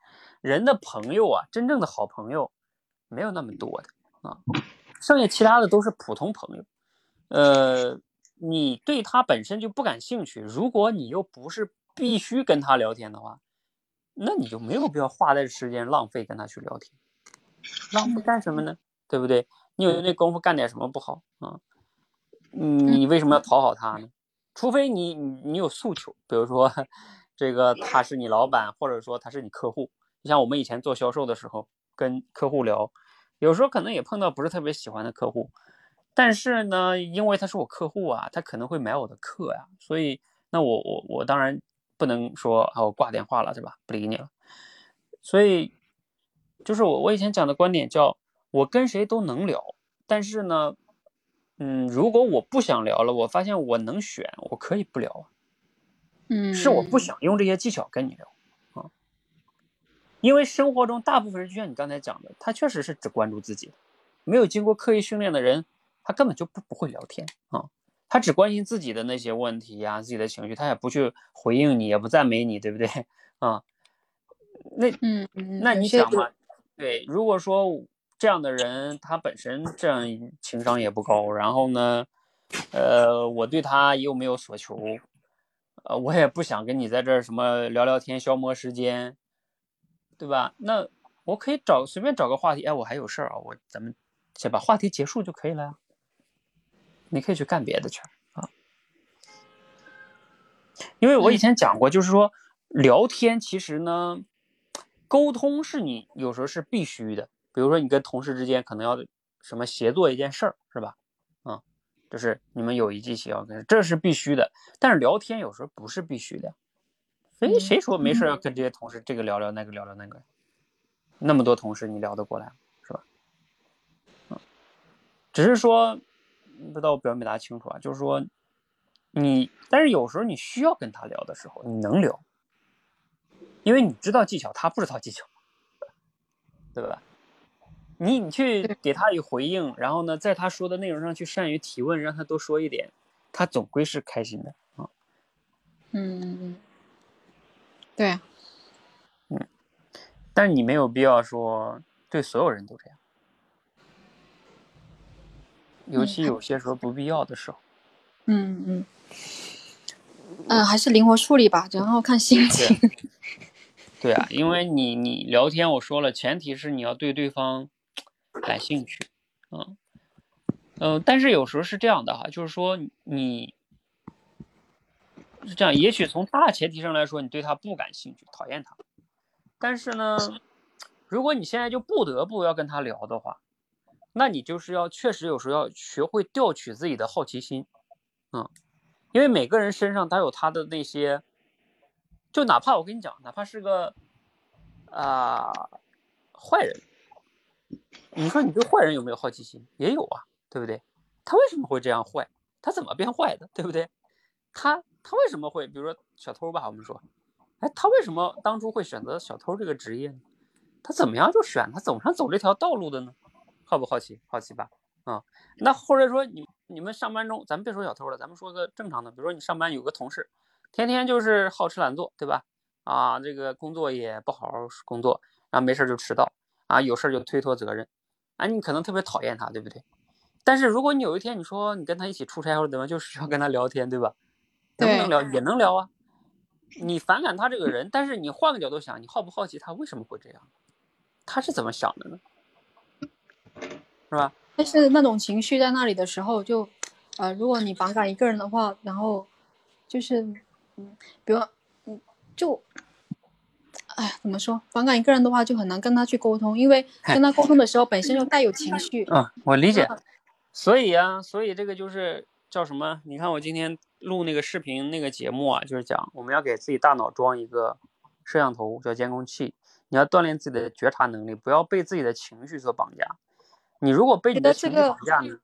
人的朋友啊，真正的好朋友没有那么多的。啊，剩下其他的都是普通朋友，呃，你对他本身就不感兴趣，如果你又不是必须跟他聊天的话，那你就没有必要花这时间浪费跟他去聊天，浪费干什么呢？对不对？你有那功夫干点什么不好啊？你为什么要讨好他呢？除非你你有诉求，比如说这个他是你老板，或者说他是你客户，你像我们以前做销售的时候，跟客户聊。有时候可能也碰到不是特别喜欢的客户，但是呢，因为他是我客户啊，他可能会买我的课呀，所以那我我我当然不能说啊我挂电话了，对吧？不理你了。所以就是我我以前讲的观点叫，我跟谁都能聊，但是呢，嗯，如果我不想聊了，我发现我能选，我可以不聊啊。嗯，是我不想用这些技巧跟你聊。因为生活中大部分人就像你刚才讲的，他确实是只关注自己，没有经过刻意训练的人，他根本就不不会聊天啊，他只关心自己的那些问题呀，自己的情绪，他也不去回应你，也不赞美你，对不对 啊？那嗯，那你想嘛，对，如果说这样的人他本身这样情商也不高，然后呢，呃，我对他又没有所求，呃，我也不想跟你在这儿什么聊聊天消磨时间。对吧？那我可以找随便找个话题，哎，我还有事儿啊，我咱们先把话题结束就可以了呀。你可以去干别的去啊。因为我以前讲过，就是说聊天其实呢，沟通是你有时候是必须的。比如说你跟同事之间可能要什么协作一件事儿，是吧？啊，就是你们有一技要跟，这是必须的。但是聊天有时候不是必须的。谁谁说没事要跟这些同事这个聊聊那个聊聊那个？那么多同事你聊得过来是吧？嗯，只是说不知道我表达清楚啊，就是说你，但是有时候你需要跟他聊的时候，你能聊，因为你知道技巧，他不知道技巧，对吧？你你去给他一回应，然后呢，在他说的内容上去善于提问，让他多说一点，他总归是开心的啊。嗯对，嗯，但是你没有必要说对所有人都这样，尤其有些时候不必要的时候。嗯嗯，嗯，还是灵活处理吧，然后看心情。对啊，因为你你聊天，我说了，前提是你要对对方感兴趣，嗯嗯，但是有时候是这样的哈，就是说你。是这样，也许从大前提上来说，你对他不感兴趣，讨厌他。但是呢，如果你现在就不得不要跟他聊的话，那你就是要确实有时候要学会调取自己的好奇心，嗯，因为每个人身上他有他的那些，就哪怕我跟你讲，哪怕是个啊坏人，你说你对坏人有没有好奇心？也有啊，对不对？他为什么会这样坏？他怎么变坏的？对不对？他。他为什么会，比如说小偷吧？我们说，哎，他为什么当初会选择小偷这个职业呢？他怎么样就选他走上走这条道路的呢？好不好奇？好奇吧？啊，那或者说你你们上班中，咱们别说小偷了，咱们说个正常的，比如说你上班有个同事，天天就是好吃懒做，对吧？啊，这个工作也不好好工作，然后没事就迟到，啊，有事就推脱责任，啊，你可能特别讨厌他，对不对？但是如果你有一天你说你跟他一起出差或者怎么，就是要跟他聊天，对吧？能不能聊？也能聊啊。你反感他这个人，但是你换个角度想，你好不好奇他为什么会这样？他是怎么想的呢？是吧？但是那种情绪在那里的时候，就，呃，如果你反感一个人的话，然后，就是，嗯，比如，嗯，就，哎，怎么说？反感一个人的话，就很难跟他去沟通，因为跟他沟通的时候，本身就带有情绪。嗯，我理解。所以啊，所以这个就是叫什么？你看我今天录那个视频那个节目啊，就是讲我们要给自己大脑装一个摄像头，叫监控器。你要锻炼自己的觉察能力，不要被自己的情绪所绑架。你如果被你的情绪绑架呢？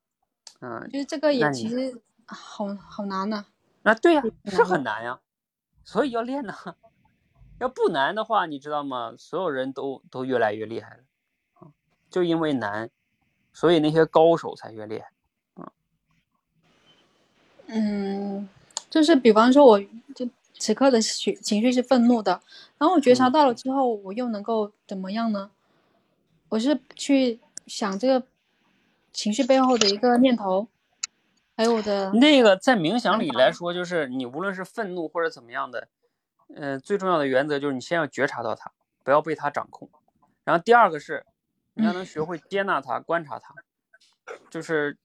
嗯，就是这个也其实好好难呢。那，对呀，是很难呀，所以要练呢。要不难的话，你知道吗？所有人都都越来越厉害了啊，就因为难，所以那些高手才越厉害。嗯，嗯，就是比方说，我就此刻的情情绪是愤怒的，然后我觉察到了之后，我又能够怎么样呢？我是去。想这个情绪背后的一个念头，还有我的那个，在冥想里来说，就是你无论是愤怒或者怎么样的，嗯，最重要的原则就是你先要觉察到它，不要被它掌控。然后第二个是，你要能学会接纳它，观察它。就是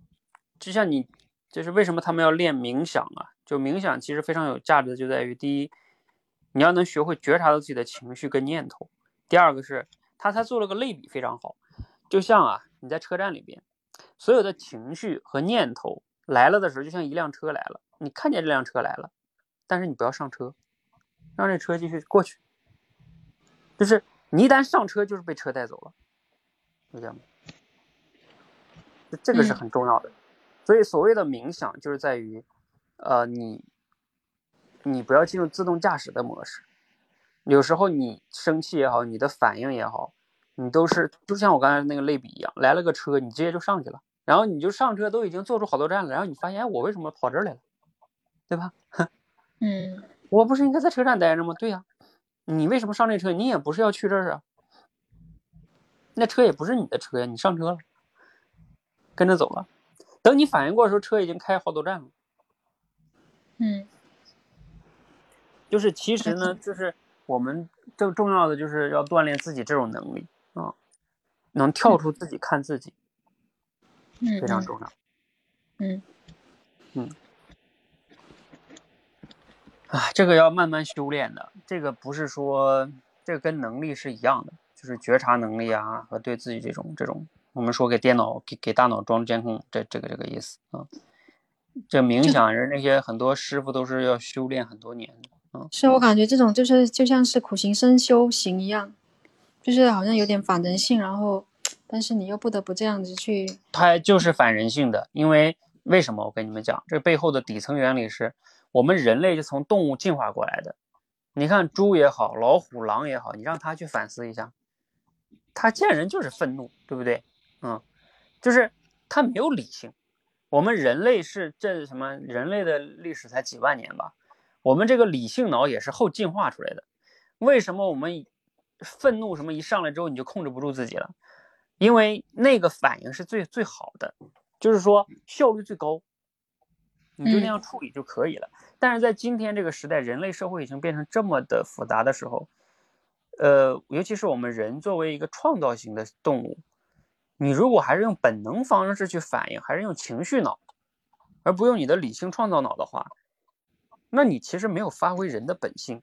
就像你，就是为什么他们要练冥想啊？就冥想其实非常有价值的，就在于第一，你要能学会觉察到自己的情绪跟念头；第二个是，他他做了个类比，非常好。就像啊，你在车站里边，所有的情绪和念头来了的时候，就像一辆车来了，你看见这辆车来了，但是你不要上车，让这车继续过去。就是你一旦上车，就是被车带走了，理解吗？这个是很重要的。所以所谓的冥想，就是在于，呃，你你不要进入自动驾驶的模式。有时候你生气也好，你的反应也好。你都是就像我刚才那个类比一样，来了个车，你直接就上去了，然后你就上车，都已经坐出好多站了，然后你发现，哎，我为什么跑这儿来了，对吧？嗯，我不是应该在车站待着吗？对呀，你为什么上这车？你也不是要去这儿啊，那车也不是你的车呀，你上车了，跟着走了，等你反应过来的时候，车已经开好多站了。嗯，就是其实呢，就是我们更重要的就是要锻炼自己这种能力。啊，能跳出自己看自己，嗯，非常重要。嗯嗯，啊，这个要慢慢修炼的。这个不是说，这个跟能力是一样的，就是觉察能力啊，和对自己这种这种，我们说给电脑给给大脑装监控，这这个这个意思啊。这冥想人那些很多师傅都是要修炼很多年的。嗯，是我感觉这种就是就像是苦行僧修行一样。就是好像有点反人性，然后，但是你又不得不这样子去。它就是反人性的，因为为什么？我跟你们讲，这背后的底层原理是我们人类是从动物进化过来的。你看猪也好，老虎、狼也好，你让他去反思一下，他见人就是愤怒，对不对？嗯，就是它没有理性。我们人类是这什么？人类的历史才几万年吧？我们这个理性脑也是后进化出来的。为什么我们？愤怒什么一上来之后你就控制不住自己了，因为那个反应是最最好的，就是说效率最高，你就那样处理就可以了。但是在今天这个时代，人类社会已经变成这么的复杂的时候，呃，尤其是我们人作为一个创造型的动物，你如果还是用本能方式去反应，还是用情绪脑，而不用你的理性创造脑的话，那你其实没有发挥人的本性。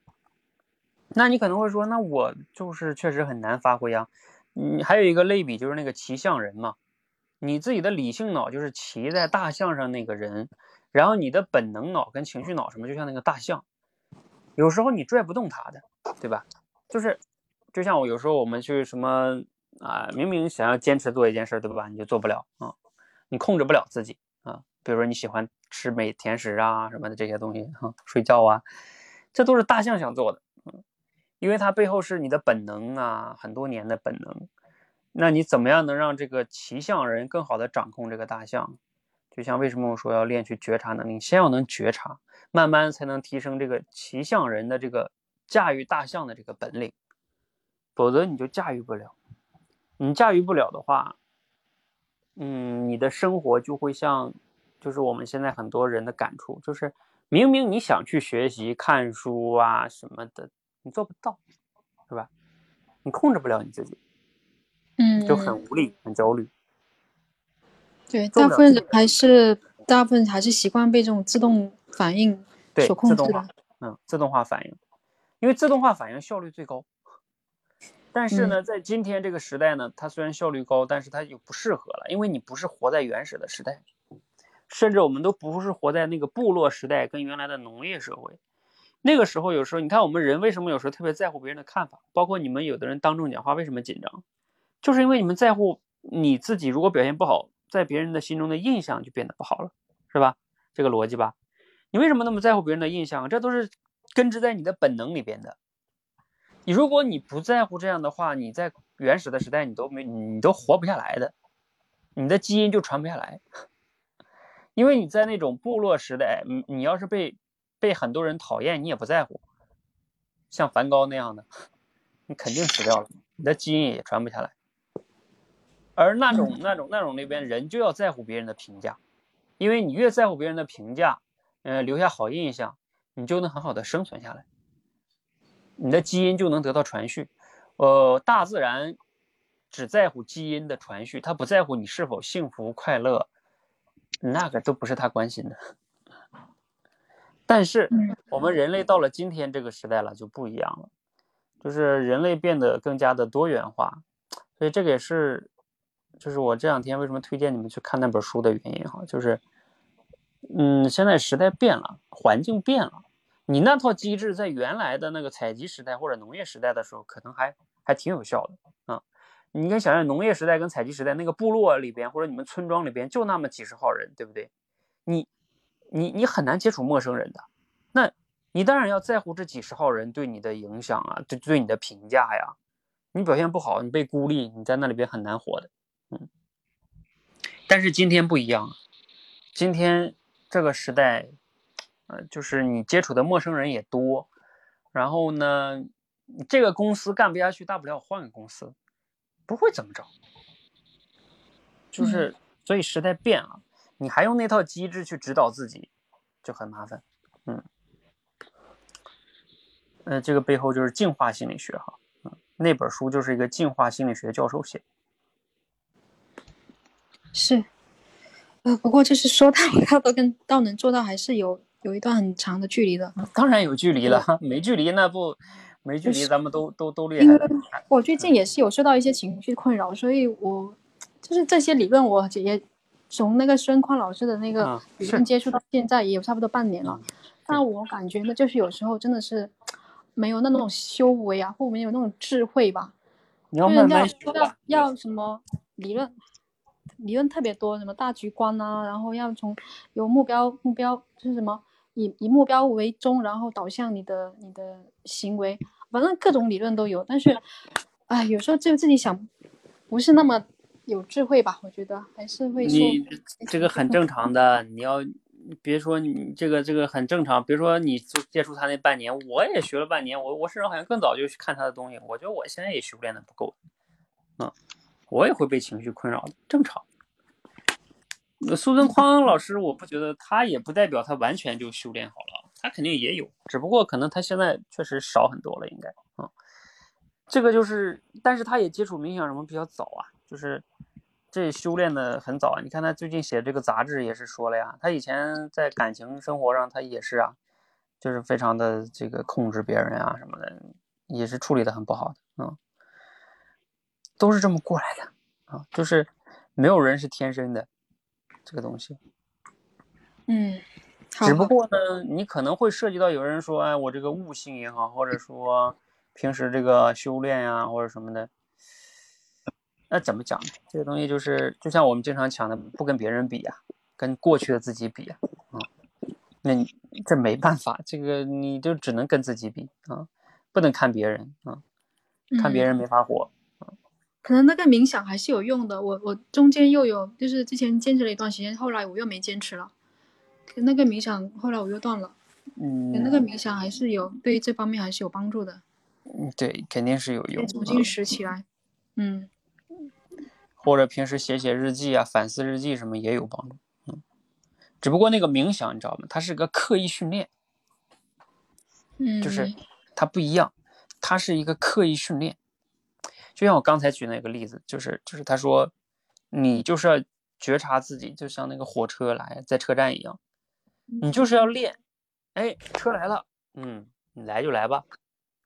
那你可能会说，那我就是确实很难发挥啊。你还有一个类比，就是那个骑象人嘛。你自己的理性脑就是骑在大象上那个人，然后你的本能脑跟情绪脑什么，就像那个大象，有时候你拽不动它的，对吧？就是，就像我有时候我们去什么啊，明明想要坚持做一件事，对吧？你就做不了啊，你控制不了自己啊。比如说你喜欢吃美甜食啊什么的这些东西哈，睡觉啊，这都是大象想做的。嗯因为它背后是你的本能啊，很多年的本能。那你怎么样能让这个骑象人更好的掌控这个大象？就像为什么我说要练去觉察能力，先要能觉察，慢慢才能提升这个骑象人的这个驾驭大象的这个本领，否则你就驾驭不了。你驾驭不了的话，嗯，你的生活就会像，就是我们现在很多人的感触，就是明明你想去学习、看书啊什么的。你做不到，是吧？你控制不了你自己，嗯，就很无力、很焦虑。对，大部分人还是大部分还是习惯被这种自动反应所控制的。嗯，自动化反应，因为自动化反应效率最高。但是呢，在今天这个时代呢，它虽然效率高，但是它就不适合了，因为你不是活在原始的时代，甚至我们都不是活在那个部落时代跟原来的农业社会。那个时候，有时候你看我们人为什么有时候特别在乎别人的看法？包括你们有的人当众讲话为什么紧张？就是因为你们在乎你自己，如果表现不好，在别人的心中的印象就变得不好了，是吧？这个逻辑吧？你为什么那么在乎别人的印象？这都是根植在你的本能里边的。你如果你不在乎这样的话，你在原始的时代你都没你都活不下来的，你的基因就传不下来，因为你在那种部落时代，你你要是被。被很多人讨厌，你也不在乎，像梵高那样的，你肯定死掉了，你的基因也传不下来。而那种那种那种那边人就要在乎别人的评价，因为你越在乎别人的评价，呃，留下好印象，你就能很好的生存下来，你的基因就能得到传续。呃，大自然只在乎基因的传续，它不在乎你是否幸福快乐，那个都不是他关心的。但是我们人类到了今天这个时代了就不一样了，就是人类变得更加的多元化，所以这个也是，就是我这两天为什么推荐你们去看那本书的原因哈，就是，嗯，现在时代变了，环境变了，你那套机制在原来的那个采集时代或者农业时代的时候可能还还挺有效的啊，你可以想象农业时代跟采集时代那个部落里边或者你们村庄里边就那么几十号人，对不对？你。你你很难接触陌生人的，那你当然要在乎这几十号人对你的影响啊，对对你的评价呀。你表现不好，你被孤立，你在那里边很难活的。嗯。但是今天不一样，今天这个时代，呃，就是你接触的陌生人也多，然后呢，这个公司干不下去，大不了换个公司，不会怎么着。就是所以时代变了。你还用那套机制去指导自己，就很麻烦。嗯，呃，这个背后就是进化心理学哈。嗯，那本书就是一个进化心理学教授写。是，呃，不过就是说到 他都跟到能做到，还是有有一段很长的距离的。当然有距离了，没距离那不没距离，咱们都都都厉害。我最近也是有受到一些情绪困扰，所以我就是这些理论，我也。从那个孙宽老师的那个理论接触到现在也有差不多半年了，但我感觉呢，就是有时候真的是没有那种修为啊，或没有那种智慧吧。你要慢慢说要要什么理论，理论特别多，什么大局观啊，然后要从有目标，目标就是什么以以目标为中，然后导向你的你的行为，反正各种理论都有。但是，哎，有时候就自己想，不是那么。有智慧吧，我觉得还是会。你这个很正常的，你要别说你这个这个很正常。比如说你就接触他那半年，我也学了半年，我我甚至好像更早就去看他的东西。我觉得我现在也修炼的不够，嗯，我也会被情绪困扰的，正常。苏贞匡老师，我不觉得他也不代表他完全就修炼好了，他肯定也有，只不过可能他现在确实少很多了，应该啊。这个就是，但是他也接触冥想什么比较早啊，就是。这修炼的很早，你看他最近写这个杂志也是说了呀，他以前在感情生活上他也是啊，就是非常的这个控制别人啊什么的，也是处理的很不好的，嗯，都是这么过来的啊，就是没有人是天生的这个东西，嗯，只不过呢，你可能会涉及到有人说，哎，我这个悟性也好，或者说平时这个修炼呀或者什么的。那怎么讲呢？这个东西就是，就像我们经常讲的，不跟别人比呀，跟过去的自己比啊，啊，那你这没办法，这个你就只能跟自己比啊。不能看别人啊，看别人没法活。可能那个冥想还是有用的，我我中间又有就是之前坚持了一段时间，后来我又没坚持了，那个冥想后来我又断了。嗯，那个冥想还是有对这方面还是有帮助的。嗯，对，肯定是有用。重新拾起来，嗯。或者平时写写日记啊，反思日记什么也有帮助。嗯，只不过那个冥想你知道吗？它是个刻意训练。嗯，就是它不一样，它是一个刻意训练。就像我刚才举那个例子，就是就是他说，你就是要觉察自己，就像那个火车来在车站一样，你就是要练。哎，车来了，嗯，你来就来吧，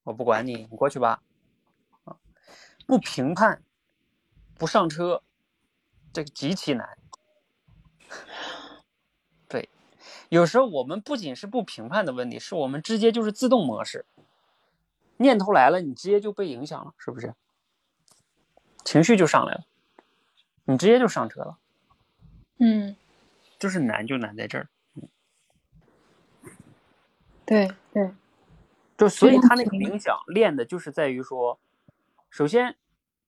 我不管你，你过去吧。啊，不评判，不上车，这个极其难。对，有时候我们不仅是不评判的问题，是我们直接就是自动模式，念头来了，你直接就被影响了，是不是？情绪就上来了，你直接就上车了。嗯，就是难就难在这儿。对对，就所以他那个冥想练的就是在于说，首先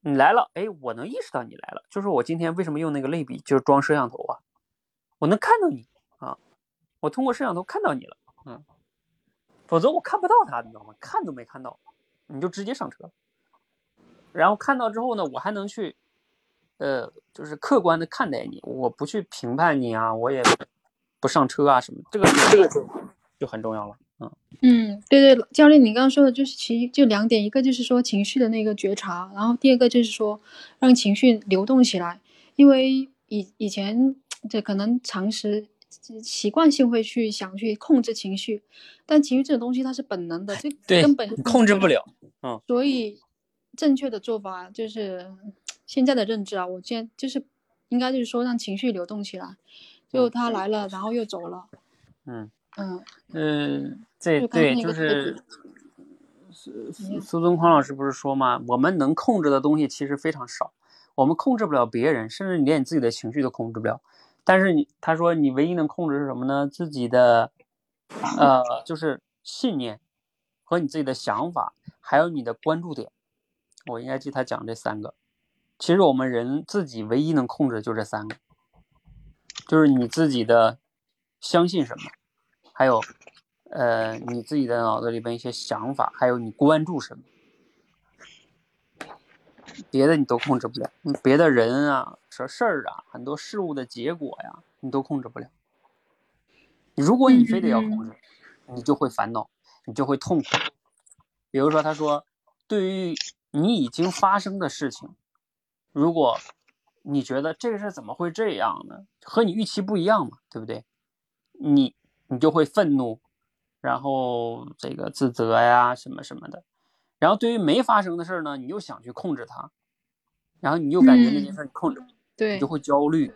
你来了，哎，我能意识到你来了，就是我今天为什么用那个类比，就是装摄像头啊，我能看到你啊，我通过摄像头看到你了，嗯，否则我看不到他，你知道吗？看都没看到，你就直接上车，然后看到之后呢，我还能去，呃，就是客观的看待你，我不去评判你啊，我也不上车啊什么，这个这个就就很重要了。嗯嗯，对对，教练，你刚刚说的就是其就两点，一个就是说情绪的那个觉察，然后第二个就是说让情绪流动起来，因为以以前这可能常识习惯性会去想去控制情绪，但情绪这种东西它是本能的，这根本控制不了。嗯，所以正确的做法就是现在的认知啊，我现在就是应该就是说让情绪流动起来，就他来了，然后又走了。嗯。嗯嗯，这对就是苏苏东宽老师不是说吗？我们能控制的东西其实非常少，我们控制不了别人，甚至你连你自己的情绪都控制不了。但是你他说你唯一能控制是什么呢？自己的呃，就是信念和你自己的想法，还有你的关注点。我应该记他讲这三个。其实我们人自己唯一能控制的就这三个，就是你自己的相信什么。还有，呃，你自己的脑子里边一些想法，还有你关注什么，别的你都控制不了。别的人啊，说事儿啊，很多事物的结果呀，你都控制不了。如果你非得要控制，你就会烦恼，你就会痛苦。比如说，他说，对于你已经发生的事情，如果你觉得这个事怎么会这样呢？和你预期不一样嘛，对不对？你。你就会愤怒，然后这个自责呀，什么什么的。然后对于没发生的事儿呢，你又想去控制它，然后你又感觉那件事你控制，对，你就会焦虑，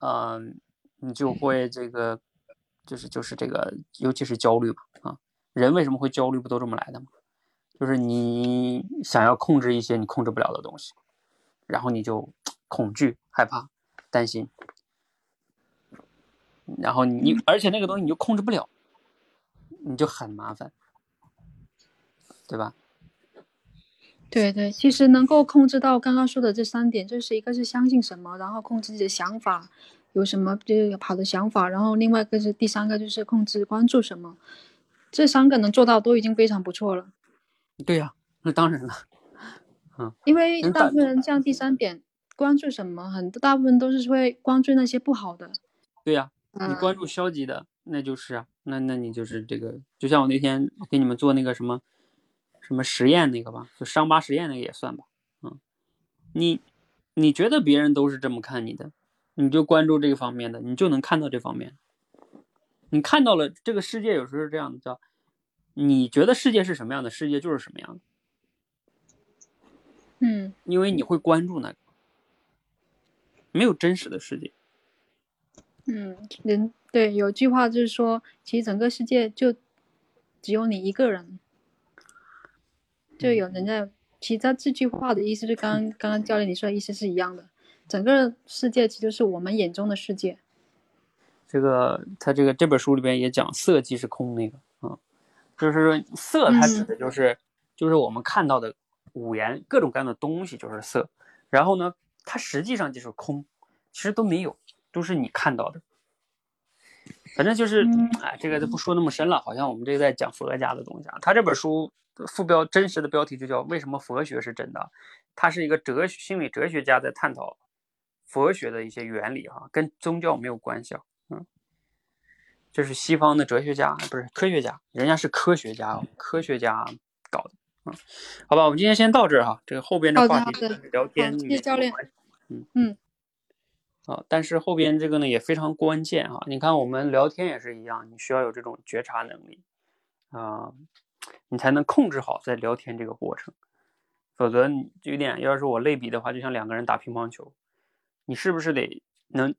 嗯，你就会这个，就是就是这个，尤其是焦虑吧，啊，人为什么会焦虑？不都这么来的吗？就是你想要控制一些你控制不了的东西，然后你就恐惧、害怕、担心。然后你，而且那个东西你就控制不了，你就很麻烦，对吧？对对，其实能够控制到刚刚说的这三点，就是一个是相信什么，然后控制自己的想法，有什么就有好的想法，然后另外一个是第三个就是控制关注什么，这三个能做到都已经非常不错了。对呀，那当然了，嗯，因为大部分人像第三点关注什么，很大部分都是会关注那些不好的。对呀。你关注消极的，那就是啊，那那你就是这个，就像我那天给你们做那个什么什么实验那个吧，就伤疤实验那个也算吧，嗯，你你觉得别人都是这么看你的，你就关注这个方面的，你就能看到这方面。你看到了这个世界有时候是这样的，叫你觉得世界是什么样的，世界就是什么样的。嗯，因为你会关注那个，没有真实的世界。嗯，人对有句话就是说，其实整个世界就只有你一个人，就有人在。其实他这句话的意思，就刚刚刚刚教练你说的意思是一样的。整个世界其实就是我们眼中的世界。这个他这个这本书里边也讲色即是空那个啊，就是说色它指的就是就是我们看到的五颜各种各样的东西就是色，然后呢，它实际上就是空，其实都没有，都是你看到的。反正就是，哎，这个就不说那么深了，好像我们这个在讲佛家的东西啊。他这本书副标真实的标题就叫《为什么佛学是真的》，他是一个哲学心理哲学家在探讨佛学的一些原理哈，跟宗教没有关系啊。嗯，这是西方的哲学家，不是科学家，人家是科学家，科学家搞的。嗯，好吧，我们今天先到这儿哈，这个后边的话题聊天，谢谢教练。嗯嗯。啊，但是后边这个呢也非常关键哈。你看我们聊天也是一样，你需要有这种觉察能力啊，你才能控制好在聊天这个过程。否则你有点，要是我类比的话，就像两个人打乒乓球，你是不是得能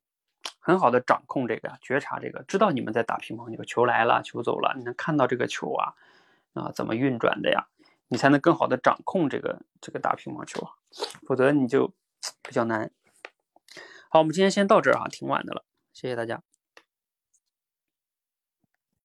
很好的掌控这个觉察这个，知道你们在打乒乓球，球来了，球走了，你能看到这个球啊啊怎么运转的呀？你才能更好的掌控这个这个打乒乓球，否则你就比较难。好，我们今天先到这儿啊，挺晚的了，谢谢大家。